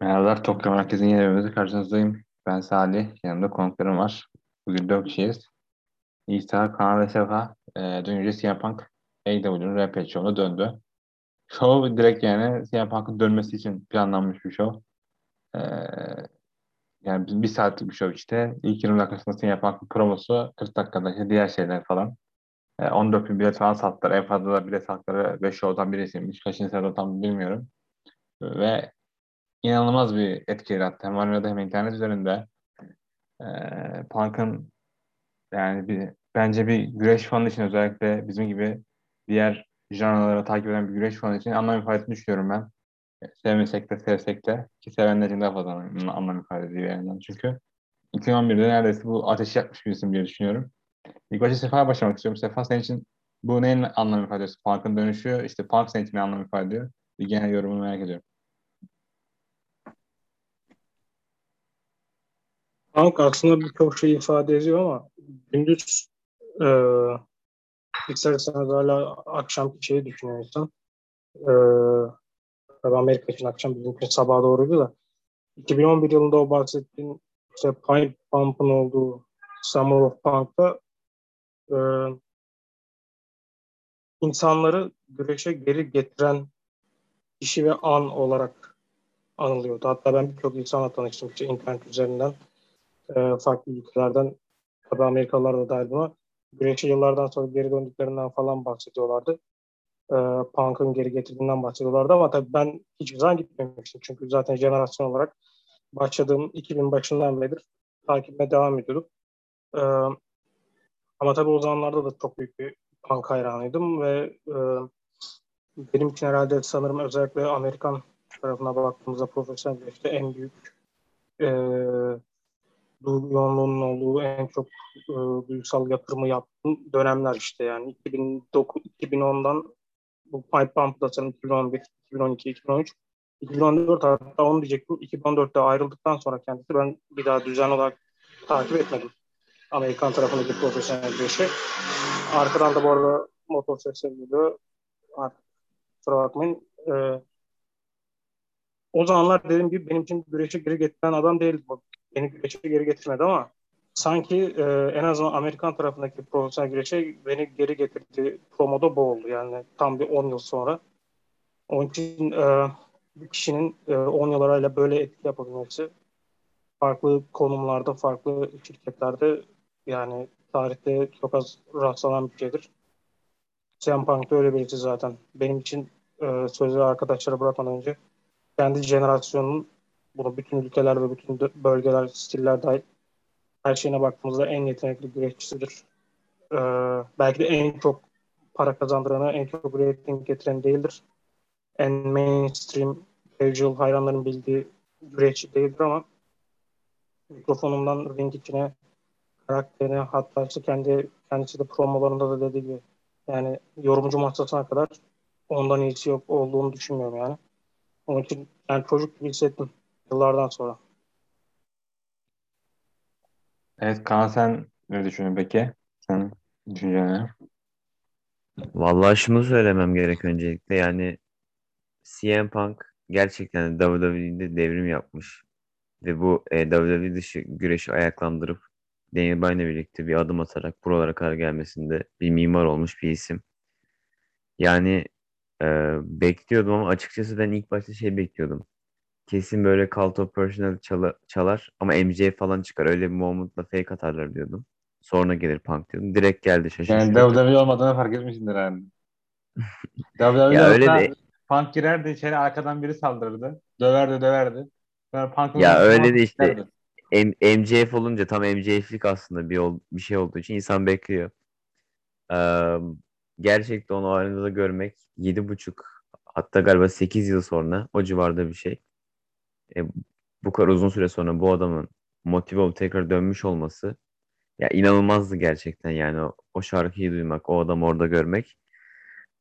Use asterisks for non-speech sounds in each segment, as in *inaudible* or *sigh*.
Merhabalar, Tokyo Merkez'in yeni bölümünde karşınızdayım. Ben Salih, yanımda konuklarım var. Bugün dört kişiyiz. İsa, Kaan ve Sefa, e, dün gece CM Punk AEW'nin Rampage Show'una döndü. Show direkt yani CM Punk'ın dönmesi için planlanmış bir show. E, yani bir, saatlik bir show işte. İlk 20 dakikasında CM Punk'ın promosu, 40 dakikada diğer şeyler falan. E, 14 bin bilet falan sattılar. En fazla da bilet sattıkları 5 show'dan birisiymiş. Kaçıncı sırada tam bilmiyorum. Ve inanılmaz bir etki yarattı. Hem Arena'da hem internet üzerinde. Ee, Punk'ın yani bir, bence bir güreş fanı için özellikle bizim gibi diğer janraları takip eden bir güreş fanı için anlam ifadesini düşünüyorum ben. Sevmesek de sevsek de ki sevenler için daha fazla anlam ifade ediyor yani. Çünkü 2011'de neredeyse bu ateşi yakmış bir isim diye düşünüyorum. İlk başta Sefa'ya başlamak istiyorum. Sefa senin için bu neyin anlam ifade ediyor? Punk'ın dönüşü, işte Punk senin için ne anlam ifade ediyor? Bir genel yorumunu merak ediyorum. Punk aslında birçok şey ifade ediyor ama gündüz e, isterseniz hala akşamki şeyi düşünüyor insan. E, Amerika için akşam bizim için sabaha doğruydu da 2011 yılında o bahsettiğim işte Pipe Pump'ın olduğu Summer of Punk'ta e, insanları güreşe geri getiren kişi ve an olarak anılıyordu. Hatta ben birçok insanla tanıştım işte internet üzerinden e, farklı ülkelerden tabii Amerikalılar da dahil buna güreşe yıllardan sonra geri döndüklerinden falan bahsediyorlardı. E, Punk'ın geri getirdiğinden bahsediyorlardı ama tabii ben hiçbir zaman gitmemiştim. Çünkü zaten jenerasyon olarak başladığım 2000 başından beridir takipime devam ediyordum. E, ama tabii o zamanlarda da çok büyük bir Punk hayranıydım ve e, benim için herhalde sanırım özellikle Amerikan tarafına baktığımızda profesyonel işte en büyük e, duygu yoğunluğunun olduğu en çok e, duygusal yatırımı yaptığım dönemler işte yani 2009 2010'dan bu Pipe Pump'da sanırım 2011, 2012, 2013, 2014 hatta onu diyecektim. 2014'te ayrıldıktan sonra kendisi ben bir daha düzenli olarak takip etmedim. Amerikan tarafındaki profesyonel güreşi. Arkadan da bu arada motor sesleri geliyor. Kusura bakmayın. Ee, o zamanlar dediğim gibi benim için güreşe geri getiren adam değildi bu beni güreşe geri getirmedi ama sanki e, en azından Amerikan tarafındaki profesyonel güreşe beni geri getirdi promoda bu oldu. Yani tam bir 10 yıl sonra. Onun için e, bir kişinin e, 10 yıl arayla böyle etki yapabilmesi farklı konumlarda, farklı şirketlerde yani tarihte çok az rastlanan bir şeydir. CM Punk öyle birisi zaten. Benim için e, sözü arkadaşlara bırakmadan önce kendi jenerasyonun bunu bütün ülkeler ve bütün bölgeler, stiller dahil her şeyine baktığımızda en yetenekli güreşçisidir. Ee, belki de en çok para kazandıranı, en çok rating getiren değildir. En mainstream, casual hayranların bildiği güreşçi değildir ama mikrofonundan ring içine karakterine hatta işte kendi kendisi de promolarında da dediği gibi yani yorumcu masasına kadar ondan iyisi yok olduğunu düşünmüyorum yani. Onun için yani çocuk gibi hissettim yıllardan sonra. Evet Kaan sen ne düşünüyorsun peki? Sen düşüncen ne? Vallahi şunu söylemem gerek öncelikle yani CM Punk gerçekten WWE'de devrim yapmış ve bu e, WWE dışı güreşi ayaklandırıp Daniel Bryan'la birlikte bir adım atarak buralara kadar gelmesinde bir mimar olmuş bir isim. Yani e, bekliyordum ama açıkçası ben ilk başta şey bekliyordum kesin böyle Cult of Personal çalar, çalar ama MJ falan çıkar. Öyle bir momentla fake atarlar diyordum. Sonra gelir Punk diyordum. Direkt geldi şaşırtıcı. Yani WWE olmadığını fark etmişsindir yani. WWE *laughs* ya öyle de... Punk girerdi içeri arkadan biri saldırırdı. Döverdi döverdi. Sonra Punk'ın ya öyle de işte M- MJF olunca tam MJF'lik aslında bir, ol, bir şey olduğu için insan bekliyor. Ee, gerçekten onu arenada görmek yedi buçuk hatta galiba 8 yıl sonra o civarda bir şey e, bu kadar uzun süre sonra bu adamın motive olup tekrar dönmüş olması ya inanılmazdı gerçekten yani o, o şarkıyı duymak, o adamı orada görmek.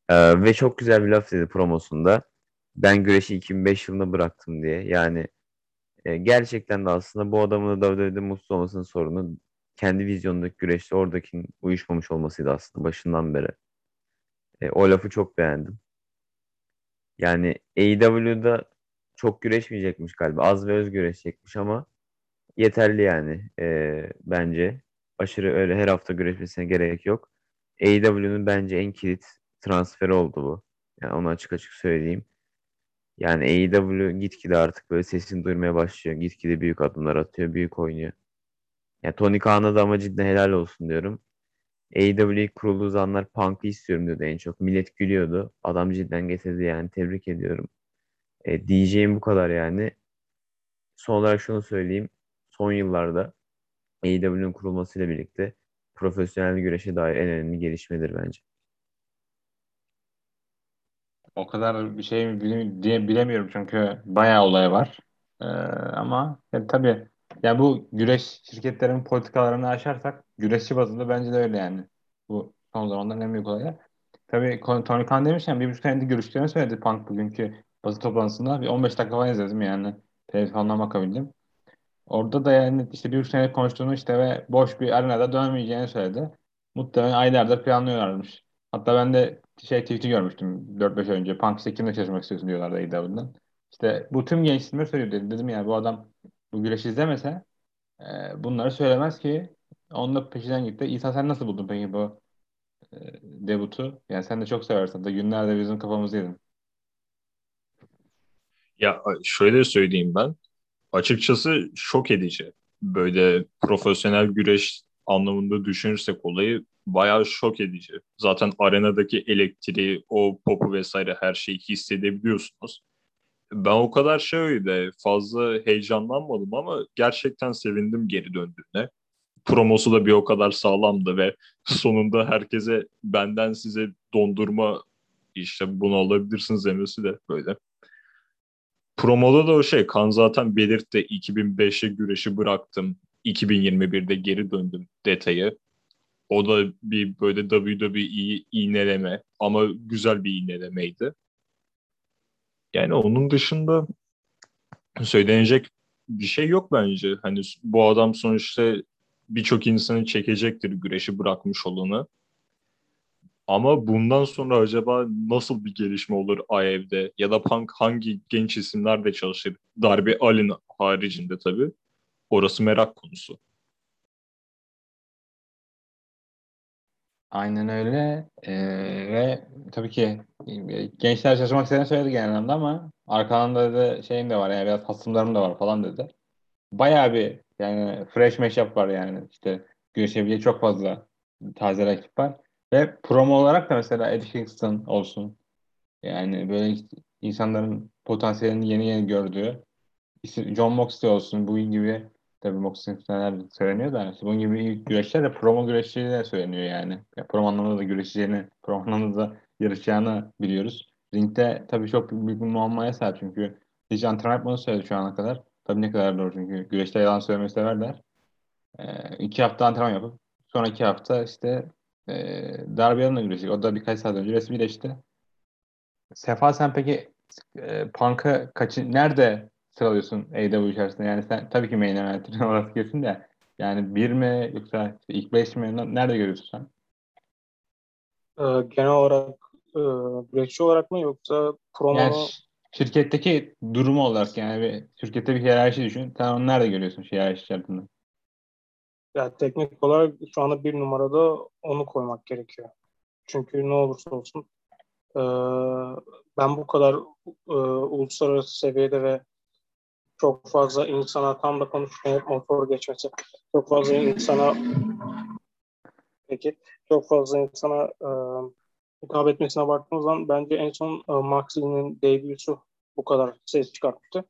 Ee, ve çok güzel bir laf dedi promosunda. Ben güreşi 2005 yılında bıraktım diye. Yani e, gerçekten de aslında bu adamın da WWE'de mutsuz olmasının sorunu kendi vizyonundaki güreşte oradakinin uyuşmamış olmasıydı aslında başından beri. E, o lafı çok beğendim. Yani AEW'da çok güreşmeyecekmiş galiba. Az ve öz güreşecekmiş ama yeterli yani e, bence. Aşırı öyle her hafta güreşmesine gerek yok. AEW'nun bence en kilit transferi oldu bu. Yani onu açık açık söyleyeyim. Yani AEW gitgide artık böyle sesini duyurmaya başlıyor. Gitgide büyük adımlar atıyor, büyük oynuyor. Yani Tony Khan'a da ama cidden helal olsun diyorum. AEW kurulduğu zamanlar Punk'ı istiyorum diyordu en çok. Millet gülüyordu. Adam cidden getirdi yani. Tebrik ediyorum. E, diyeceğim bu kadar yani. Son olarak şunu söyleyeyim. Son yıllarda AEW'nin kurulmasıyla birlikte profesyonel güreşe dair en önemli gelişmedir bence. O kadar bir şey mi diye bilemiyorum çünkü bayağı olay var. Ee, ama ya, tabii ya bu güreş şirketlerinin politikalarını aşarsak güreşçi bazında bence de öyle yani. Bu son zamanların en büyük olayı. Tabii Tony Khan demişken bir buçuk senedir görüştüğünü söyledi Punk bugünkü basın toplantısında. Bir 15 dakika falan izledim yani. Telefondan bakabildim. Orada da yani işte bir buçuk senedir konuştuğunu işte ve boş bir arenada dönemeyeceğini söyledi. Muhtemelen aylarda planlıyorlarmış. Hatta ben de şey tweet'i görmüştüm 4-5 ay önce. Punk işte kimle çalışmak istiyorsun diyorlardı AEW'den. İşte bu tüm genç isimler söylüyor dedim. Dedim yani bu adam bu güreşi izlemese e, bunları söylemez ki. Onun da peşinden gitti. İsa sen nasıl buldun peki bu e, debutu? Yani sen de çok seversin. Da günlerde bizim kafamızı yedin. Ya şöyle söyleyeyim ben. Açıkçası şok edici. Böyle profesyonel güreş anlamında düşünürsek olayı bayağı şok edici. Zaten arenadaki elektriği, o popu vesaire her şeyi hissedebiliyorsunuz. Ben o kadar şey öyle fazla heyecanlanmadım ama gerçekten sevindim geri döndüğüne. Promosu da bir o kadar sağlamdı ve *laughs* sonunda herkese benden size dondurma işte bunu alabilirsiniz demesi de böyle. Promoda da o şey kan zaten belirtti 2005'e güreşi bıraktım 2021'de geri döndüm detayı. O da bir böyle WWE iğneleme ama güzel bir iğnelemeydi. Yani onun dışında söylenecek bir şey yok bence. Hani bu adam sonuçta birçok insanı çekecektir güreşi bırakmış olanı. Ama bundan sonra acaba nasıl bir gelişme olur AEV'de ya da Punk hangi genç isimlerle çalışır? Darby Allin haricinde tabii. Orası merak konusu. Aynen öyle. Ee, ve tabii ki e, gençler çalışmak istediğini söyledi genel anlamda ama arkalarında da şeyim de var yani biraz hasımlarım da var falan dedi. Bayağı bir yani fresh mashup var yani işte görüşebileceği çok fazla taze rakip var. Ve promo olarak da mesela Eddie Kingston olsun. Yani böyle insanların potansiyelini yeni yeni gördüğü John Moxley olsun bu gibi Tabii Moxley'in neler söyleniyor da işte bunun gibi ilk güreşler de promo güreşçiliği de söyleniyor yani. Ya, promo anlamında da güreşeceğini, promo anlamında da yarışacağını biliyoruz. Ringde tabii çok büyük bir muammaya sahip çünkü hiç antrenman yapmadığını söyledi şu ana kadar. Tabii ne kadar doğru çünkü güreşte yalan söylemeyi severler. Ee, iki hafta antrenman yapıp sonraki hafta işte e, Darby Allin'la güreşecek. O da birkaç saat önce resmileşti. Sefa sen peki e, Punk'ı kaçın nerede sıralıyorsun AEW içerisinde? Yani sen tabii ki main event'in *laughs* orası kesin de yani bir mi yoksa işte ilk beş mi? Nerede görüyorsun sen? Ee, genel olarak e, güreşçi olarak mı yoksa promo Yani şirketteki durumu olarak yani bir şirkette bir hiyerarşi düşün. Sen onu nerede görüyorsun hiyerarşi içerisinde? ya teknik olarak şu anda bir numarada onu koymak gerekiyor. Çünkü ne olursa olsun e, ben bu kadar e, uluslararası seviyede ve çok fazla insana tam da konuşmaya motor geçmesi, çok fazla insana peki çok fazla insana e, hitap etmesine baktığımız zaman bence en son e, Maxley'nin debüsü bu kadar ses çıkarttı.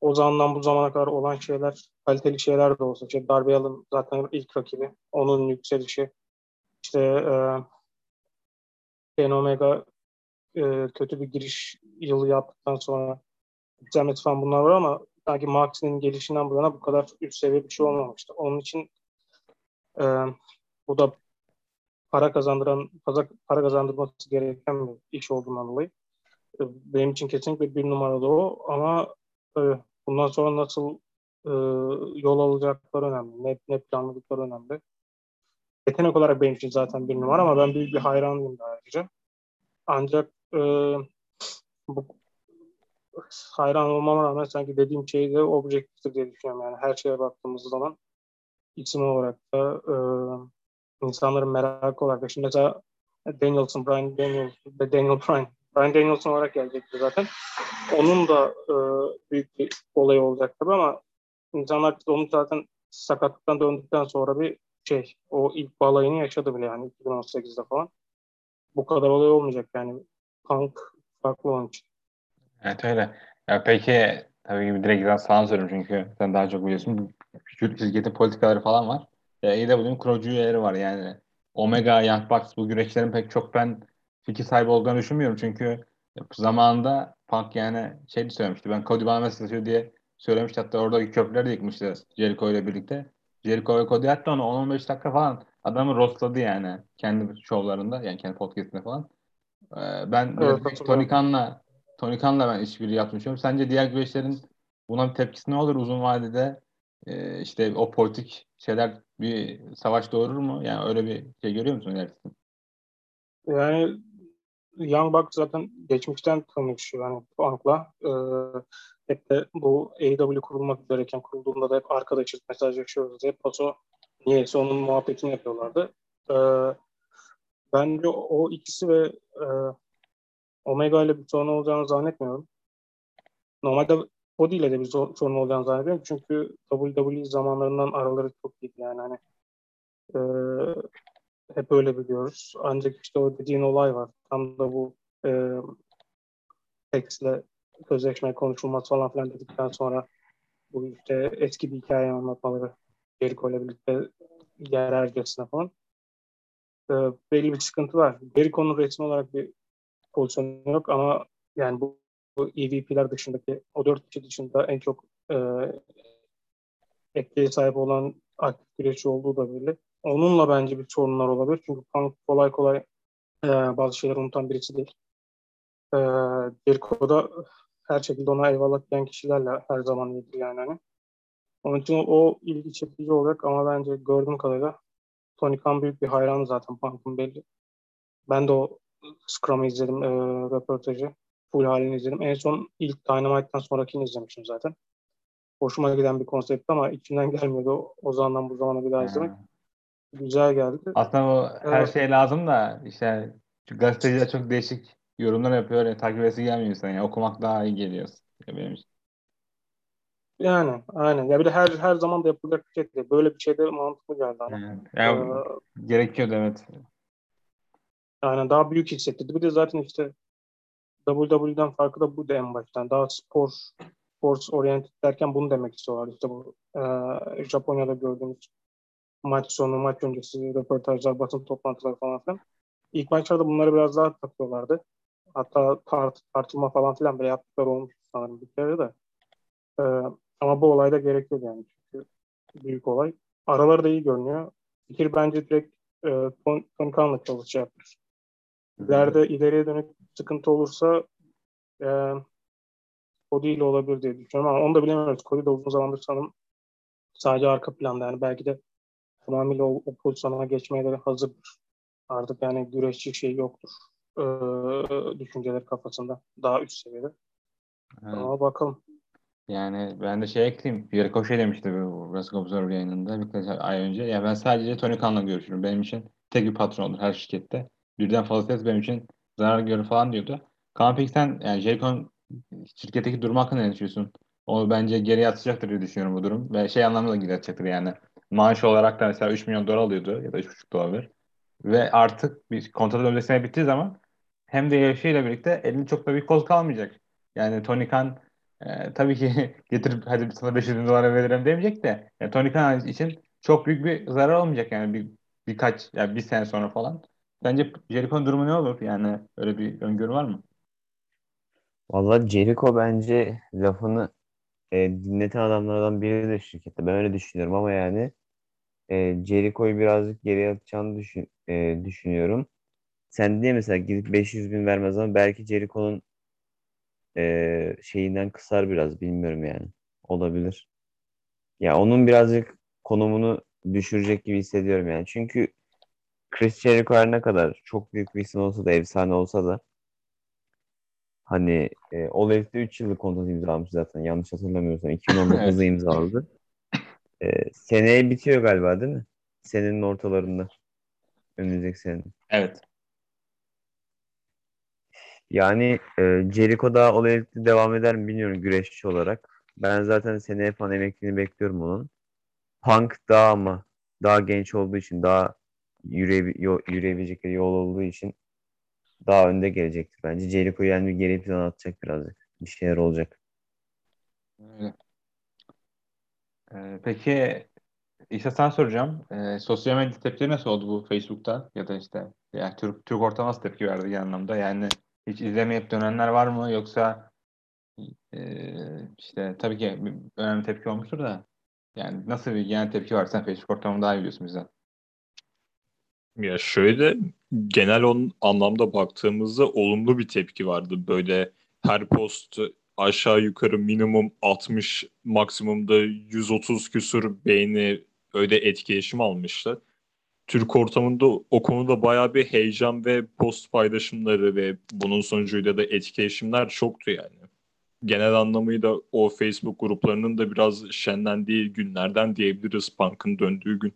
O zamandan bu zamana kadar olan şeyler kaliteli şeyler de olsa. İşte Darby Allin zaten ilk rakibi. Onun yükselişi. İşte e, Ken Omega e, kötü bir giriş yılı yaptıktan sonra yükselmesi falan bunlar var ama sanki Max'in gelişinden bu yana bu kadar üst seviye bir şey olmamıştı. Onun için e, bu da para kazandıran, para, para kazandırması gereken bir iş olduğundan dolayı. E, benim için kesinlikle bir numarada o ama e, bundan sonra nasıl e, yol alacaklar önemli. Ne, ne planladıkları önemli. Yetenek olarak benim için zaten bir numara ama ben büyük bir hayranıyım da ayrıca. Ancak e, bu hayran olmama rağmen sanki dediğim şey de objektiftir diye düşünüyorum. Yani her şeye baktığımız zaman isim olarak da e, insanların merakı olarak da şimdi mesela Danielson, Brian Danielson ve Daniel Bryan. Brian Danielson olarak gelecekti zaten. Onun da e, büyük bir olay olacak tabii ama insanlar onu zaten sakatlıktan döndükten sonra bir şey o ilk balayını yaşadı bile yani 2018'de falan. Bu kadar olay olmayacak yani. Punk farklı onun için. Evet öyle. Ya peki tabii ki direkt biraz sana soruyorum çünkü sen daha çok biliyorsun. Şirketin politikaları falan var. E, AEW'nin kurucu üyeleri var yani. Omega, Young Bucks bu güreşlerin pek çok ben fikir sahibi olduğunu düşünmüyorum. Çünkü zamanında Punk yani şey söylemişti. Ben Cody bana mesaj diye söylemişti. Hatta oradaki köprüleri de yıkmıştı Jericho ile birlikte. Jericho ve Cody hatta onu 10-15 dakika falan adamı rostladı yani. Kendi şovlarında yani kendi podcastinde falan. Ee, ben evet, Tony Khan'la Tony Khan'la ben işbirliği yapmışım. Sence diğer güreşlerin buna bir tepkisi ne olur uzun vadede? Ee, işte o politik şeyler bir savaş doğurur mu? Yani öyle bir şey görüyor musun ilerisinde? Yani Young Bucks zaten geçmişten tanışıyor şey yani Punk'la. Ee, hep de bu AEW kurulmak üzereyken kurulduğunda da hep arkadaşız, mesajlaşıyoruz diye paso niyeyse onun muhabbetini yapıyorlardı. Ee, bence o ikisi ve e, Omega ile bir sorun olacağını zannetmiyorum. Normalde Cody ile de bir sorun olacağını zannediyorum. Çünkü WWE zamanlarından araları çok iyi yani hani e, hep öyle biliyoruz. Ancak işte o dediğin olay var. Tam da bu e, tekstle sözleşme konuşulması falan filan dedikten sonra bu işte eski bir hikaye anlatmaları Jericho ile birlikte yerercesine falan e, belli bir sıkıntı var. Jericho'nun resmi olarak bir pozisyonu yok ama yani bu, bu EVP'ler dışındaki o dört kişi dışında en çok e, etkiye sahip olan aktif güreşçi olduğu da belli. Onunla bence bir sorunlar olabilir. Çünkü Punk kolay kolay e, bazı şeyleri unutan birisi değil. E, Jericho'da her şekilde ona eyvallah diyen kişilerle her zaman iyidir yani. Hani. Onun için o, o ilgi çekici olacak ama bence gördüğüm kadarıyla Tony Khan büyük bir hayranı zaten Punk'ın belli. Ben de o Scrum'ı izledim, e, röportajı. Full halini izledim. En son ilk Dynamite'dan sonrakini izlemişim zaten. Hoşuma giden bir konsept ama içimden gelmiyordu o, o zamandan bu zamana bir daha izlemek. Hmm. Güzel geldi. Aslında o her evet. şey lazım da işte gazeteciler çok değişik yorumlar yapıyor. Yani, takip etsi gelmiyor insan. Yani, okumak daha iyi geliyor benim için. Yani aynen. Ya bir de her her zaman da yapılacak bir şey değil. Böyle bir şey de mantıklı geldi. Evet. Ya, ee, gerekiyordu evet. Yani daha büyük hissettirdi. Bir de zaten işte WWE'den farkı da bu da en baştan. Daha spor sports oriented derken bunu demek istiyorlar. İşte bu e, Japonya'da gördüğümüz maç sonu, maç öncesi röportajlar, basın toplantıları falan filan. İlk maçlarda bunları biraz daha takıyorlardı. Hatta tart, tartılma falan filan bile yaptıkları olmuş sanırım bir kere de. Ee, ama bu olayda gerekiyor yani. Çünkü büyük olay. Araları da iyi görünüyor. Fikir bence direkt e, Tony Khan'la çalışacaktır. İleride ileriye dönük sıkıntı olursa e, Cody ile olabilir diye düşünüyorum ama onu da bilemiyoruz. Cody de uzun zamandır sanırım sadece arka planda yani belki de tamamıyla o, o pozisyona geçmeye de hazırdır. Artık yani güreşçi şey yoktur. Ee, düşünceler kafasında daha üst seviyede. Evet. Ama bakalım. Yani ben de şey ekleyeyim. Jericho şey demişti bu Wrestling Observer yayınında birkaç ay önce. Ya ben sadece Tony Khan'la görüşürüm. Benim için tek bir patron olur her şirkette. Birden fazla ses benim için zarar görür falan diyordu. Kaan yani Jericho'nun şirketteki durum hakkında ne düşünüyorsun? O bence geri atacaktır diye düşünüyorum bu durum. Ve şey anlamında da geri atacaktır yani. Maaş olarak da mesela 3 milyon dolar alıyordu ya da 3,5 dolar. Ve artık bir kontrat ömrü bittiği zaman hem de yarışıyla birlikte elinde çok da bir koz kalmayacak. Yani Tony Khan e, tabii ki *laughs* getirip hadi sana 500 bin dolar veririm demeyecek de yani Tony Khan için çok büyük bir zarar olmayacak yani bir birkaç yani bir sene sonra falan. Bence Jericho'nun durumu ne olur? Yani öyle bir öngörü var mı? Valla Jericho bence lafını e, dinleten adamlardan biri de şirkette. Ben öyle düşünüyorum ama yani e, Jericho'yu birazcık geriye atacağını düşün, e, düşünüyorum. Sen diye mesela gidip 500 bin vermez ama belki Jericho'nun e, şeyinden kısar biraz bilmiyorum yani. Olabilir. Ya onun birazcık konumunu düşürecek gibi hissediyorum yani. Çünkü Chris Jericho her ne kadar çok büyük bir isim olsa da efsane olsa da Hani e, All Elite'de 3 yıllık kontrat imzalamış zaten. Yanlış hatırlamıyorsam. *laughs* 2019'da Evet. imzaladı. E, seneye bitiyor galiba değil mi? Senenin ortalarında. Önümüzdeki senenin. Evet. Yani e, Jericho daha Elite'de devam eder mi bilmiyorum güreşçi olarak. Ben zaten seneye falan emekliliğini bekliyorum onun. Punk daha ama daha genç olduğu için daha yürüye, yürüyebilecekleri yol olduğu için daha önde gelecektir bence. Jericho yani geri plan atacak birazcık. Bir şeyler olacak. Öyle. Ee, peki İşte sen soracağım. Ee, sosyal medya tepkileri nasıl oldu bu Facebook'ta ya da işte yani Türk Türk ortamı nasıl tepki verdi genel anlamda? Yani hiç izlemeyip dönenler var mı yoksa e, işte tabii ki önemli tepki olmuştur da yani nasıl bir genel tepki var? Sen Facebook ortamını daha iyi biliyorsun bizden. Ya şöyle genel on anlamda baktığımızda olumlu bir tepki vardı. Böyle her post aşağı yukarı minimum 60 maksimumda 130 küsur beğeni öyle etkileşim almıştı. Türk ortamında o konuda bayağı bir heyecan ve post paylaşımları ve bunun sonucuyla da etkileşimler çoktu yani. Genel anlamıyla o Facebook gruplarının da biraz şenlendiği günlerden diyebiliriz Punk'ın döndüğü gün.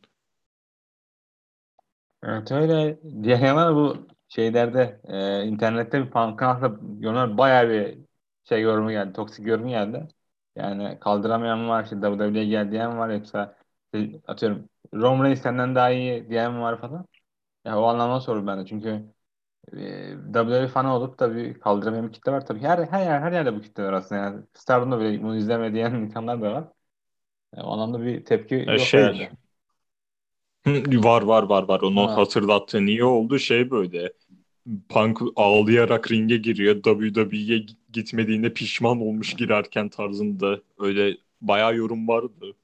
Evet öyle. Diğer yana bu şeylerde e, internette bir pankartla yorumlar bayağı bir şey yorumu geldi. Toksik yorumu geldi. Yani kaldıramayan var. işte WWE'ye gel diyen var. Yoksa işte atıyorum Roman Reigns senden daha iyi diyen var falan. Ya o anlamda soruyorum ben de. Çünkü e, WWE fanı olup da bir kaldıramayan bir kitle var. Tabii her, her, yer, her yerde bu kitle var aslında. Yani Stardom'da bile bunu izleme diyen *laughs* insanlar da var. Yani o anlamda bir tepki Ya yok şey, herhalde. Hı, *laughs* Var var var var onu Ha. hatırlattığın iyi oldu şey böyle Punk ağlayarak ringe giriyor WWE'ye gitmediğinde pişman olmuş girerken tarzında öyle bayağı yorum vardı.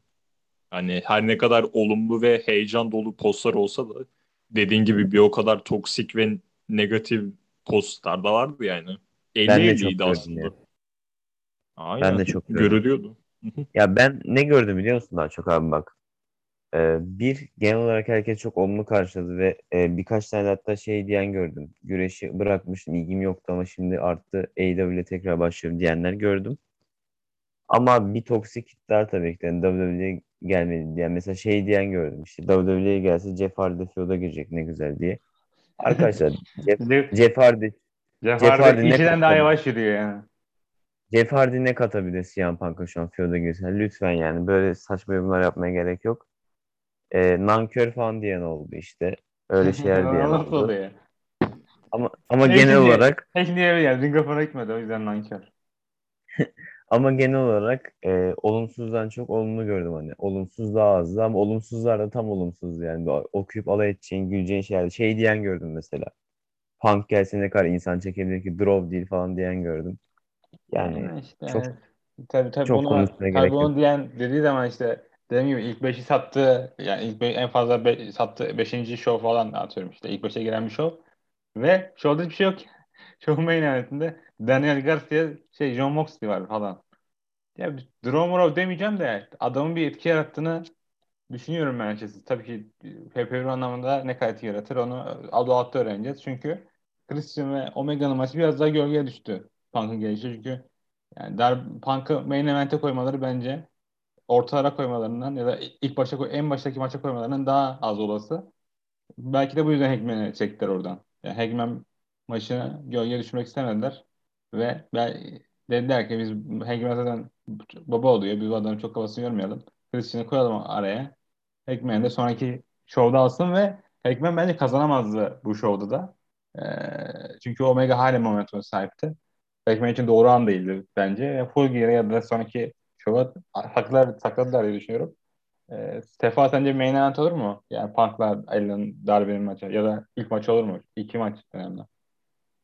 Hani her ne kadar olumlu ve heyecan dolu postlar olsa da dediğin gibi bir o kadar toksik ve negatif postlar da vardı yani. Ben de 50 çok 50'ydi gördüm aslında. ya. Aynen. Ben de çok gördüm. görülüyordu. Ya ben ne gördüm biliyor musun daha çok abi bak. Ee, bir genel olarak herkes çok olumlu karşıladı ve e, birkaç tane hatta şey diyen gördüm. Güreşi bırakmıştım ilgim yoktu ama şimdi arttı AEW'le tekrar başlıyorum diyenler gördüm. Ama bir toksik kitler tabii ki yani WWE'ye gelmedi diyen mesela şey diyen gördüm işte WWE'ye gelse Jeff Hardy feud'a girecek ne güzel diye. Arkadaşlar *laughs* Jeff, Jeff, Hardy Jeff Jeff Hardy ikiden daha yavaş yürüyor yani. Jeff Hardy ne katabilir CM Punk'a şu an feud'a girse? Lütfen yani böyle saçma yorumlar yapmaya gerek yok. Ee, nankör falan diyen oldu işte. Öyle *laughs* şeyler diyen oldu. oluyor? Ama ama Peki genel olarak Peki niye yani? Ring of'a gitmedi o yüzden nankör. *laughs* ama genel olarak e, olumsuzdan çok olumlu gördüm hani. Olumsuz daha azdı ama olumsuzlar da tam olumsuz yani. Okuyup alay edeceğin, güleceğin şeyler. Şey diyen gördüm mesela. Punk gelse ne kadar insan çekebilir ki draw değil falan diyen gördüm. Yani işte çok- evet. tabii tabii çok bunu konuşmaya tabii yok. diyen dediği zaman işte dediğim gibi ilk 5'i sattı yani ilk be- en fazla be, sattı 5. show falan atıyorum işte ilk 5'e giren bir show ve show'da hiçbir şey yok. *laughs* Show'un main eventinde Daniel Garcia şey John Moxley var falan. Ya Drew Morrow demeyeceğim de adamın bir etki yarattığını düşünüyorum ben açıkçası. Tabii ki pay anlamında ne kadar yaratır onu adı altta öğreneceğiz. Çünkü Christian ve Omega'nın maçı biraz daha gölgeye düştü Punk'ın gelişi. Çünkü yani dar, Punk'ı main event'e koymaları bence ortalara koymalarından ya da ilk başta koy, en baştaki maça koymalarının daha az olası. Belki de bu yüzden Hagman'i çektiler oradan. Yani Hagman maçını gölgeye düşürmek istemediler. Ve ben, dediler ki biz Hagman zaten baba oluyor. Biz bu adamın çok kafasını yormayalım. Christian'ı koyalım araya. Hagman de sonraki şovda alsın ve Hagman bence kazanamazdı bu şovda da. Ee, çünkü Omega hala momentum sahipti. Hagman için doğru an değildi bence. Full Gear'e ya da sonraki şova haklar sakladılar diye düşünüyorum. Ee, Sefa sence main event olur mu? Yani Punk'la Allen Darby'nin maçı ya da ilk maç olur mu? İki maç önemli.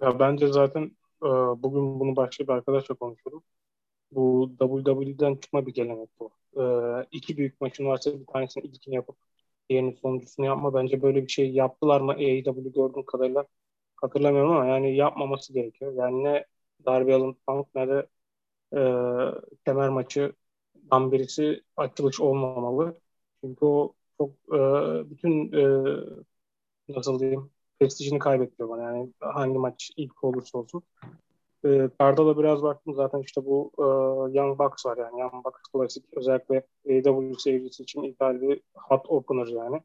Ya bence zaten e, bugün bunu başka bir arkadaşla konuşuyordum. Bu WWE'den çıkma bir gelenek bu. E, iki büyük maçın varsa bir tanesini ilkini yapıp diğerinin sonuncusunu yapma. Bence böyle bir şey yaptılar mı AEW gördüğüm kadarıyla hatırlamıyorum ama yani yapmaması gerekiyor. Yani ne Darby Allin Punk ne de e, kemer maçından birisi açılış olmamalı. Çünkü o çok e, bütün e, nasıl diyeyim prestijini kaybettiriyor bana. Yani hangi maç ilk olursa olsun. E, karda da biraz baktım zaten işte bu e, Young Bucks var yani Young Bucks klasik özellikle AEW seyircisi için ideal bir hot opener yani.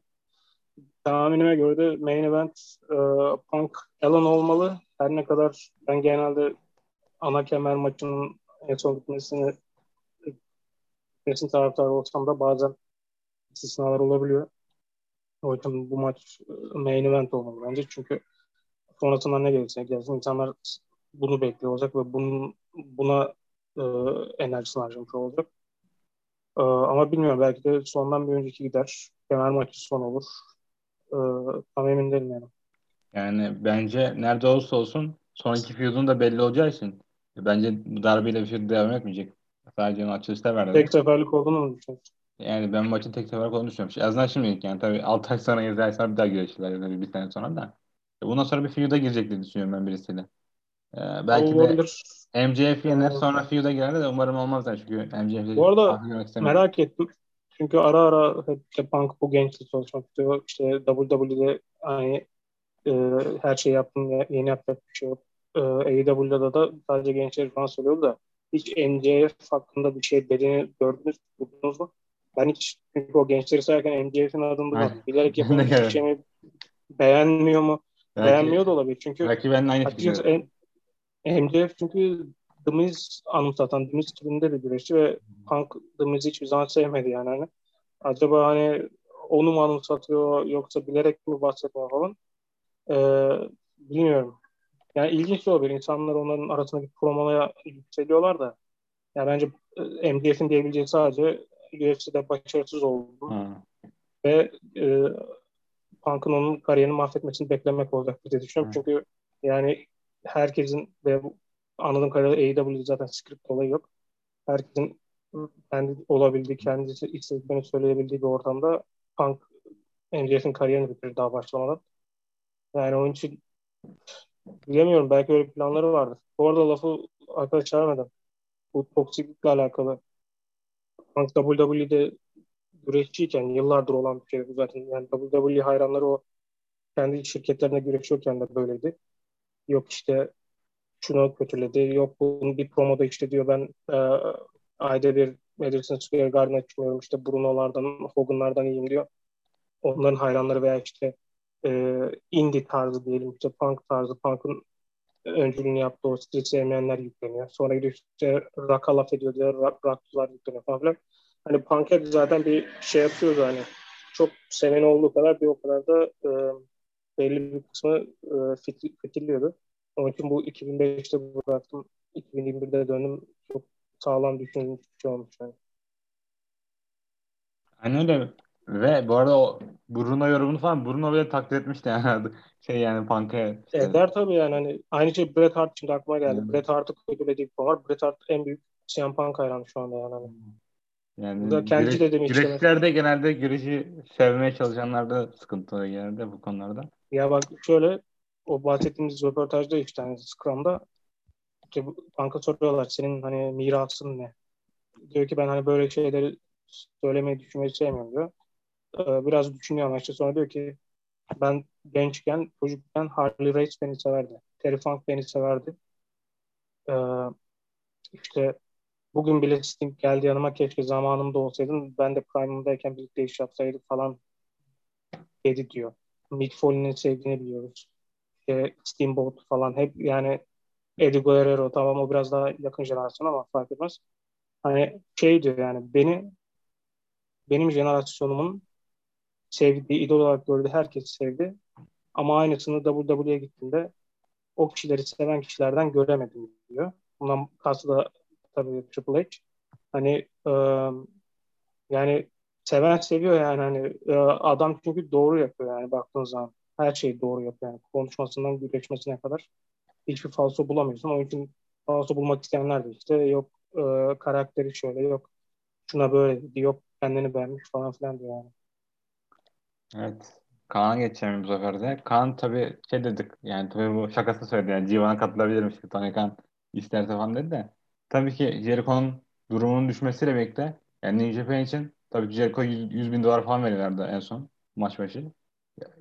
Tahminime göre de main event e, Punk Allen olmalı. Her ne kadar ben genelde ana kemer maçının en son gitmesini gitmesinin taraftarı olsam da bazen istisnalar olabiliyor. O yüzden bu maç e, main event olmalı bence. Çünkü sonrasında ne gelirse gelsin insanlar bunu bekliyor olacak ve bunun buna e, enerjisini harcamış olacak. E, ama bilmiyorum belki de sondan bir önceki gider. Kemer maçı son olur. E, tam emin değilim yani. Yani bence nerede olursa olsun sonraki feud'un da belli olacağı için bence bu darbeyle bir feud devam etmeyecek. Sadece onu açılışta verdi. Tek seferlik olduğunu mu düşünüyorsun? Yani ben maçın tek seferlik olduğunu düşünüyorum. En azından şimdilik yani tabii 6 ay sonra izlersen bir daha güreşirler ya da bir, sene sonra da. Bundan sonra bir feud'a girecek diye düşünüyorum ben birisiyle. Ee, belki Olabilir. de MJF yener sonra feud'a girer de umarım olmaz yani çünkü MJF'i Bu arada. Merak ettim. Çünkü ara ara hep Punk bu gençle çalışmak istiyor. İşte WWE'de hani e, her şey yaptım ya- yeni yapacak bir şey yok. E, AEW'da da sadece gençler falan söylüyor da hiç MJF hakkında bir şey dediğini gördünüz, buldunuz mu? Ben hiç çünkü o gençleri sayarken MJF'in adını duymadım. Bilerek de bir şey mi? Beğenmiyor mu? Belki, Beğenmiyor da olabilir. Çünkü belki ben aynı fikirde. MJF çünkü The Miz anımsatan The Miz türünde bir güreşçi ve Punk The Miz'i hiçbir zaman sevmedi yani. Hani acaba hani onu mu anımsatıyor yoksa bilerek mi bahsetmiyor falan. Ee, bilmiyorum. Yani ilginç olabilir. İnsanlar onların arasındaki promolaya yükseliyorlar da yani bence e, MJF'in diyebileceği sadece UFC'de başarısız oldu Ha. ve e, Punk'ın onun kariyerini mahvetmesini beklemek olacak diye düşünüyorum. Hı. Çünkü yani herkesin ve anladığım kadarıyla AEW'de zaten script olayı yok. Herkesin kendi olabildiği, kendisi istediklerini söyleyebildiği bir ortamda Punk MJF'in kariyerini bitirir daha başlamadan. Yani onun için bilemiyorum. Belki öyle planları vardır. Bu arada lafı arkadaşlar vermeden bu toksiklikle alakalı Punk WWE'de güreşçiyken yıllardır olan bir şey bu zaten. Yani WWE hayranları o kendi şirketlerine güreşiyorken de böyleydi. Yok işte şunu kötüledi. Yok bunun bir promoda işte diyor ben e, ayda bir Madison Square Garden'a çıkmıyorum. İşte Bruno'lardan, Hogan'lardan iyiyim diyor. Onların hayranları veya işte e, indie tarzı diyelim işte punk tarzı, punk'ın öncülüğünü yaptığı o street sevmeyenler yükleniyor. Sonra gidiyor işte rock'a laf ediyor diyor. Rock, rockçılar yükleniyor falan filan. Hani punk'e zaten bir şey yapıyordu hani çok seven olduğu kadar bir o kadar da e, belli bir kısmı e, fitil, fitilliyordu. Onun için bu 2005'te bıraktım. 2021'de döndüm. Çok sağlam düşünülmüş bir şey olmuş yani. Aynen öyle. Ve bu arada o Bruno yorumunu falan Bruno bile takdir etmişti yani. *laughs* Şey yani Punk'a işte, Eder tabii yani hani aynı şey Bret Hart şimdi aklıma geldi. Evet. Bret Hart'ı kötülediği bir konu var. Bret Hart en büyük CM Punk hayranı şu anda yani. Hani. yani Bu da kendi güreş- dediğim güreşçilerde genelde güreşi sevmeye çalışanlarda sıkıntı oluyor genelde bu konularda. Ya bak şöyle o bahsettiğimiz röportajda işte hani Scrum'da işte bu- Punk'a soruyorlar senin hani mirasın ne? Diyor ki ben hani böyle şeyleri söylemeyi düşünmeyi sevmiyorum diyor. Ee, biraz düşünüyor ama işte sonra diyor ki ben gençken, çocukken Harley Race beni severdi. Terry Funk beni severdi. Ee, işte bugün bile Sting geldi yanıma keşke zamanımda olsaydın ben de Prime'ımdayken birlikte iş yapsaydık falan dedi diyor. Mick Foley'nin sevdiğini biliyoruz. İşte Steamboat falan hep yani Eddie Guerrero tamam o biraz daha yakın jenerasyon ama fark etmez. Hani şey diyor yani beni benim jenerasyonumun sevdiği, idol olarak gördüğü herkes sevdi. Ama aynısını WWE'ye gittiğinde o kişileri seven kişilerden göremedim diyor. Bundan kastı da tabii Triple H. Hani e, yani seven seviyor yani hani e, adam çünkü doğru yapıyor yani baktığın zaman. Her şeyi doğru yapıyor yani. Konuşmasından güreşmesine kadar hiçbir falso bulamıyorsun. Onun için falso bulmak isteyenler de işte yok e, karakteri şöyle yok şuna böyle dedi, yok kendini beğenmiş falan filan diyor yani. Evet. Kaan'a geçeceğim bu sefer de. Kaan tabii şey dedik yani tabii bu şakası söyledi yani Civan'a katılabilirim işte Tony Khan isterse falan dedi de. Tabii ki Jericho'nun durumunun düşmesiyle birlikte yani New Japan için tabii ki Jericho 100, 100 bin dolar falan veriyorlardı en son maç başı.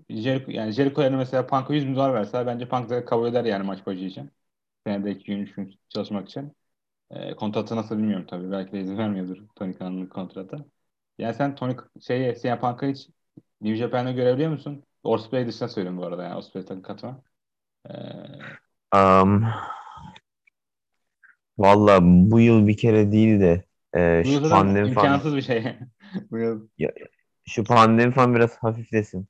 Jericho, yani Jericho yerine mesela Punk'a 100 bin dolar verse bence Punk da kabul eder yani maç başı için. senede iki gün, üç gün çalışmak için. E, kontratı nasıl bilmiyorum tabii. Belki de izin vermiyordur Tony Khan'ın kontratı. Yani sen Tony şey, CM Punk'ı hiç New Japan'da görebiliyor musun? Osprey dışında söylüyorum bu arada yani. Osprey takı katma. Ee, Um, Valla bu yıl bir kere değil de e, bu şu pandemi falan imkansız bir şey. *laughs* bu yıl. şu pandemi falan biraz hafiflesin.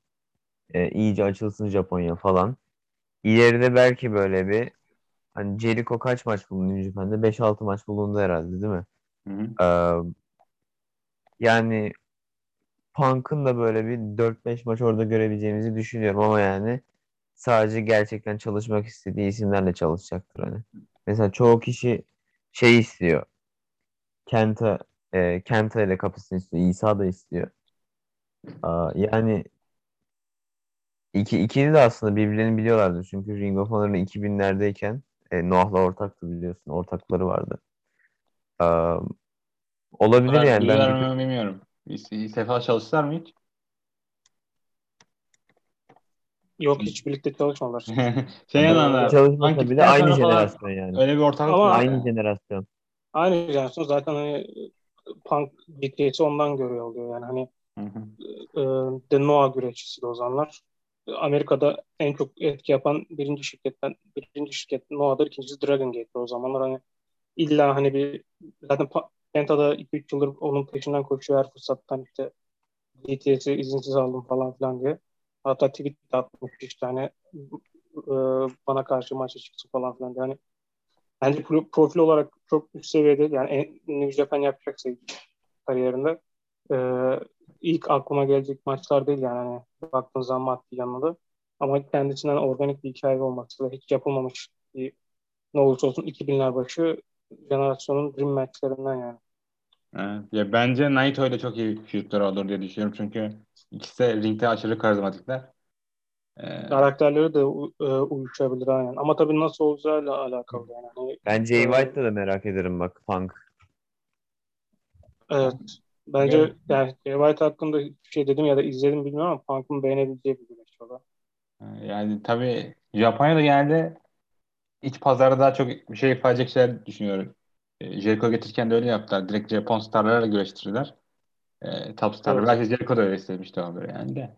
E, iyice açılsın Japonya falan. İleride belki böyle bir hani Jericho kaç maç bulundu New Japan'da? 5-6 maç bulundu herhalde değil mi? Hı hı. Ee, yani Punk'ın da böyle bir 4-5 maç orada görebileceğimizi düşünüyorum ama yani sadece gerçekten çalışmak istediği isimlerle çalışacaktır hani. Mesela çoğu kişi şey istiyor. Kenta e, Kenta ile kapısını istiyor. İsa da istiyor. Aa, yani iki, ikili de aslında birbirlerini biliyorlardı. Çünkü Ring of Honor'ın 2000'lerdeyken e, Noah'la ortaktı biliyorsun. Ortakları vardı. Aa, olabilir kadar yani. Ben bilmiyorum. Bir sefa çalıştılar mı hiç? Yok hiç birlikte çalışmadılar. *laughs* şey anlamda. çalışmasa bile aynı sonra falan jenerasyon yani. Öyle bir ortaklık Ama- var Aynı jenerasyon. Aynı jenerasyon zaten hani punk ciddiyeti ondan görüyor oluyor yani hani Hı hı. e, The Noah güreşçisiydi o zamanlar. Amerika'da en çok etki yapan birinci şirketten birinci şirket Noah'dır, ikincisi Dragon Gate'dir o zamanlar hani illa hani bir zaten Penta'da 2-3 yıldır onun peşinden koşuyor her fırsattan işte DTS'i izinsiz aldım falan filan diye. Hatta tweet de atmış işte hani e, bana karşı maça çıksın falan filan diye. Hani bence pro- profil olarak çok üst seviyede yani en, New Japan yapacaksa kariyerinde e, ilk aklıma gelecek maçlar değil yani hani baktığın zaman maddi yanında ama kendisinden organik bir hikaye olması ve hiç yapılmamış bir ne olursa olsun 2000'ler başı jenerasyonun dream matchlerinden yani. Evet. Ya bence Naito ile çok iyi feud'lar olur diye düşünüyorum. Çünkü ikisi de ringde aşırı karizmatikler. Ee, Karakterleri de e, uyuşabilir aynen. Ama tabii nasıl olacağıyla alakalı yani. Hani, Ben Jay e, White'da da merak ederim bak Punk. Evet. Bence Evet. yani Jay White hakkında hiçbir şey dedim ya da izledim bilmiyorum ama Punk'ın beğenebileceği bir güreşçi o da. yani tabii Japonya'da genelde iç pazarda daha çok bir şey ifade edecek şeyler düşünüyorum. Ee, Jericho getirirken de öyle yaptılar. Direkt Japon starlarla güreştirdiler. Ee, top starlar. Evet. Belki Jericho da öyle istemişti olur yani de.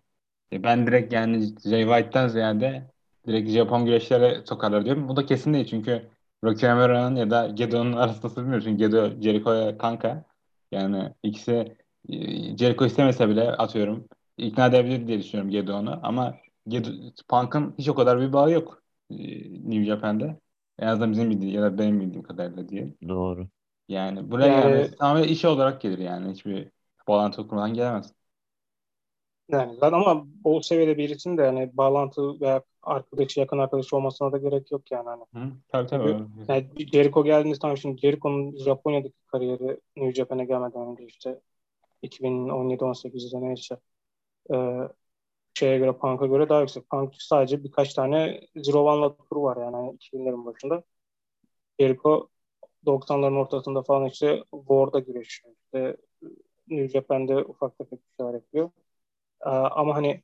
E, ben direkt yani Jay White'tan ziyade direkt Japon güreşlere sokarlar diyorum. Bu da kesin değil çünkü Rocky Romero'nun ya da Gedo'nun arasında bilmiyorum. Çünkü Gedo Jericho'ya kanka. Yani ikisi e, Jericho istemese bile atıyorum ikna edebilir diye düşünüyorum Gedo onu. Ama Gedo, Punk'ın hiç o kadar bir bağı yok e, New Japan'da. En azından bizim bildiğim ya da benim bildiğim kadarıyla diye. Doğru. Yani buraya Yani- gelmesi tamamen işi olarak gelir yani. Hiçbir bağlantı kurmadan gelemez. Yani zaten ama o seviyede birisinin de yani bağlantı veya arkadaşı, yakın arkadaşı olmasına da gerek yok yani. Hani. Hı? Tabii tabii. Çünkü- Yani Jericho geldiğinde tam şimdi Jericho'nun Japonya'daki kariyeri New Japan'a gelmeden önce işte 2017-18'de neyse e, şeye göre Punk'a göre daha yüksek. Punk sadece birkaç tane Zero One'la turu var yani hani 2000'lerin başında. Jericho 90'ların ortasında falan işte War'da güreşiyor. İşte New Japan'de ufak tefek bir şeyler yapıyor. Ee, ama hani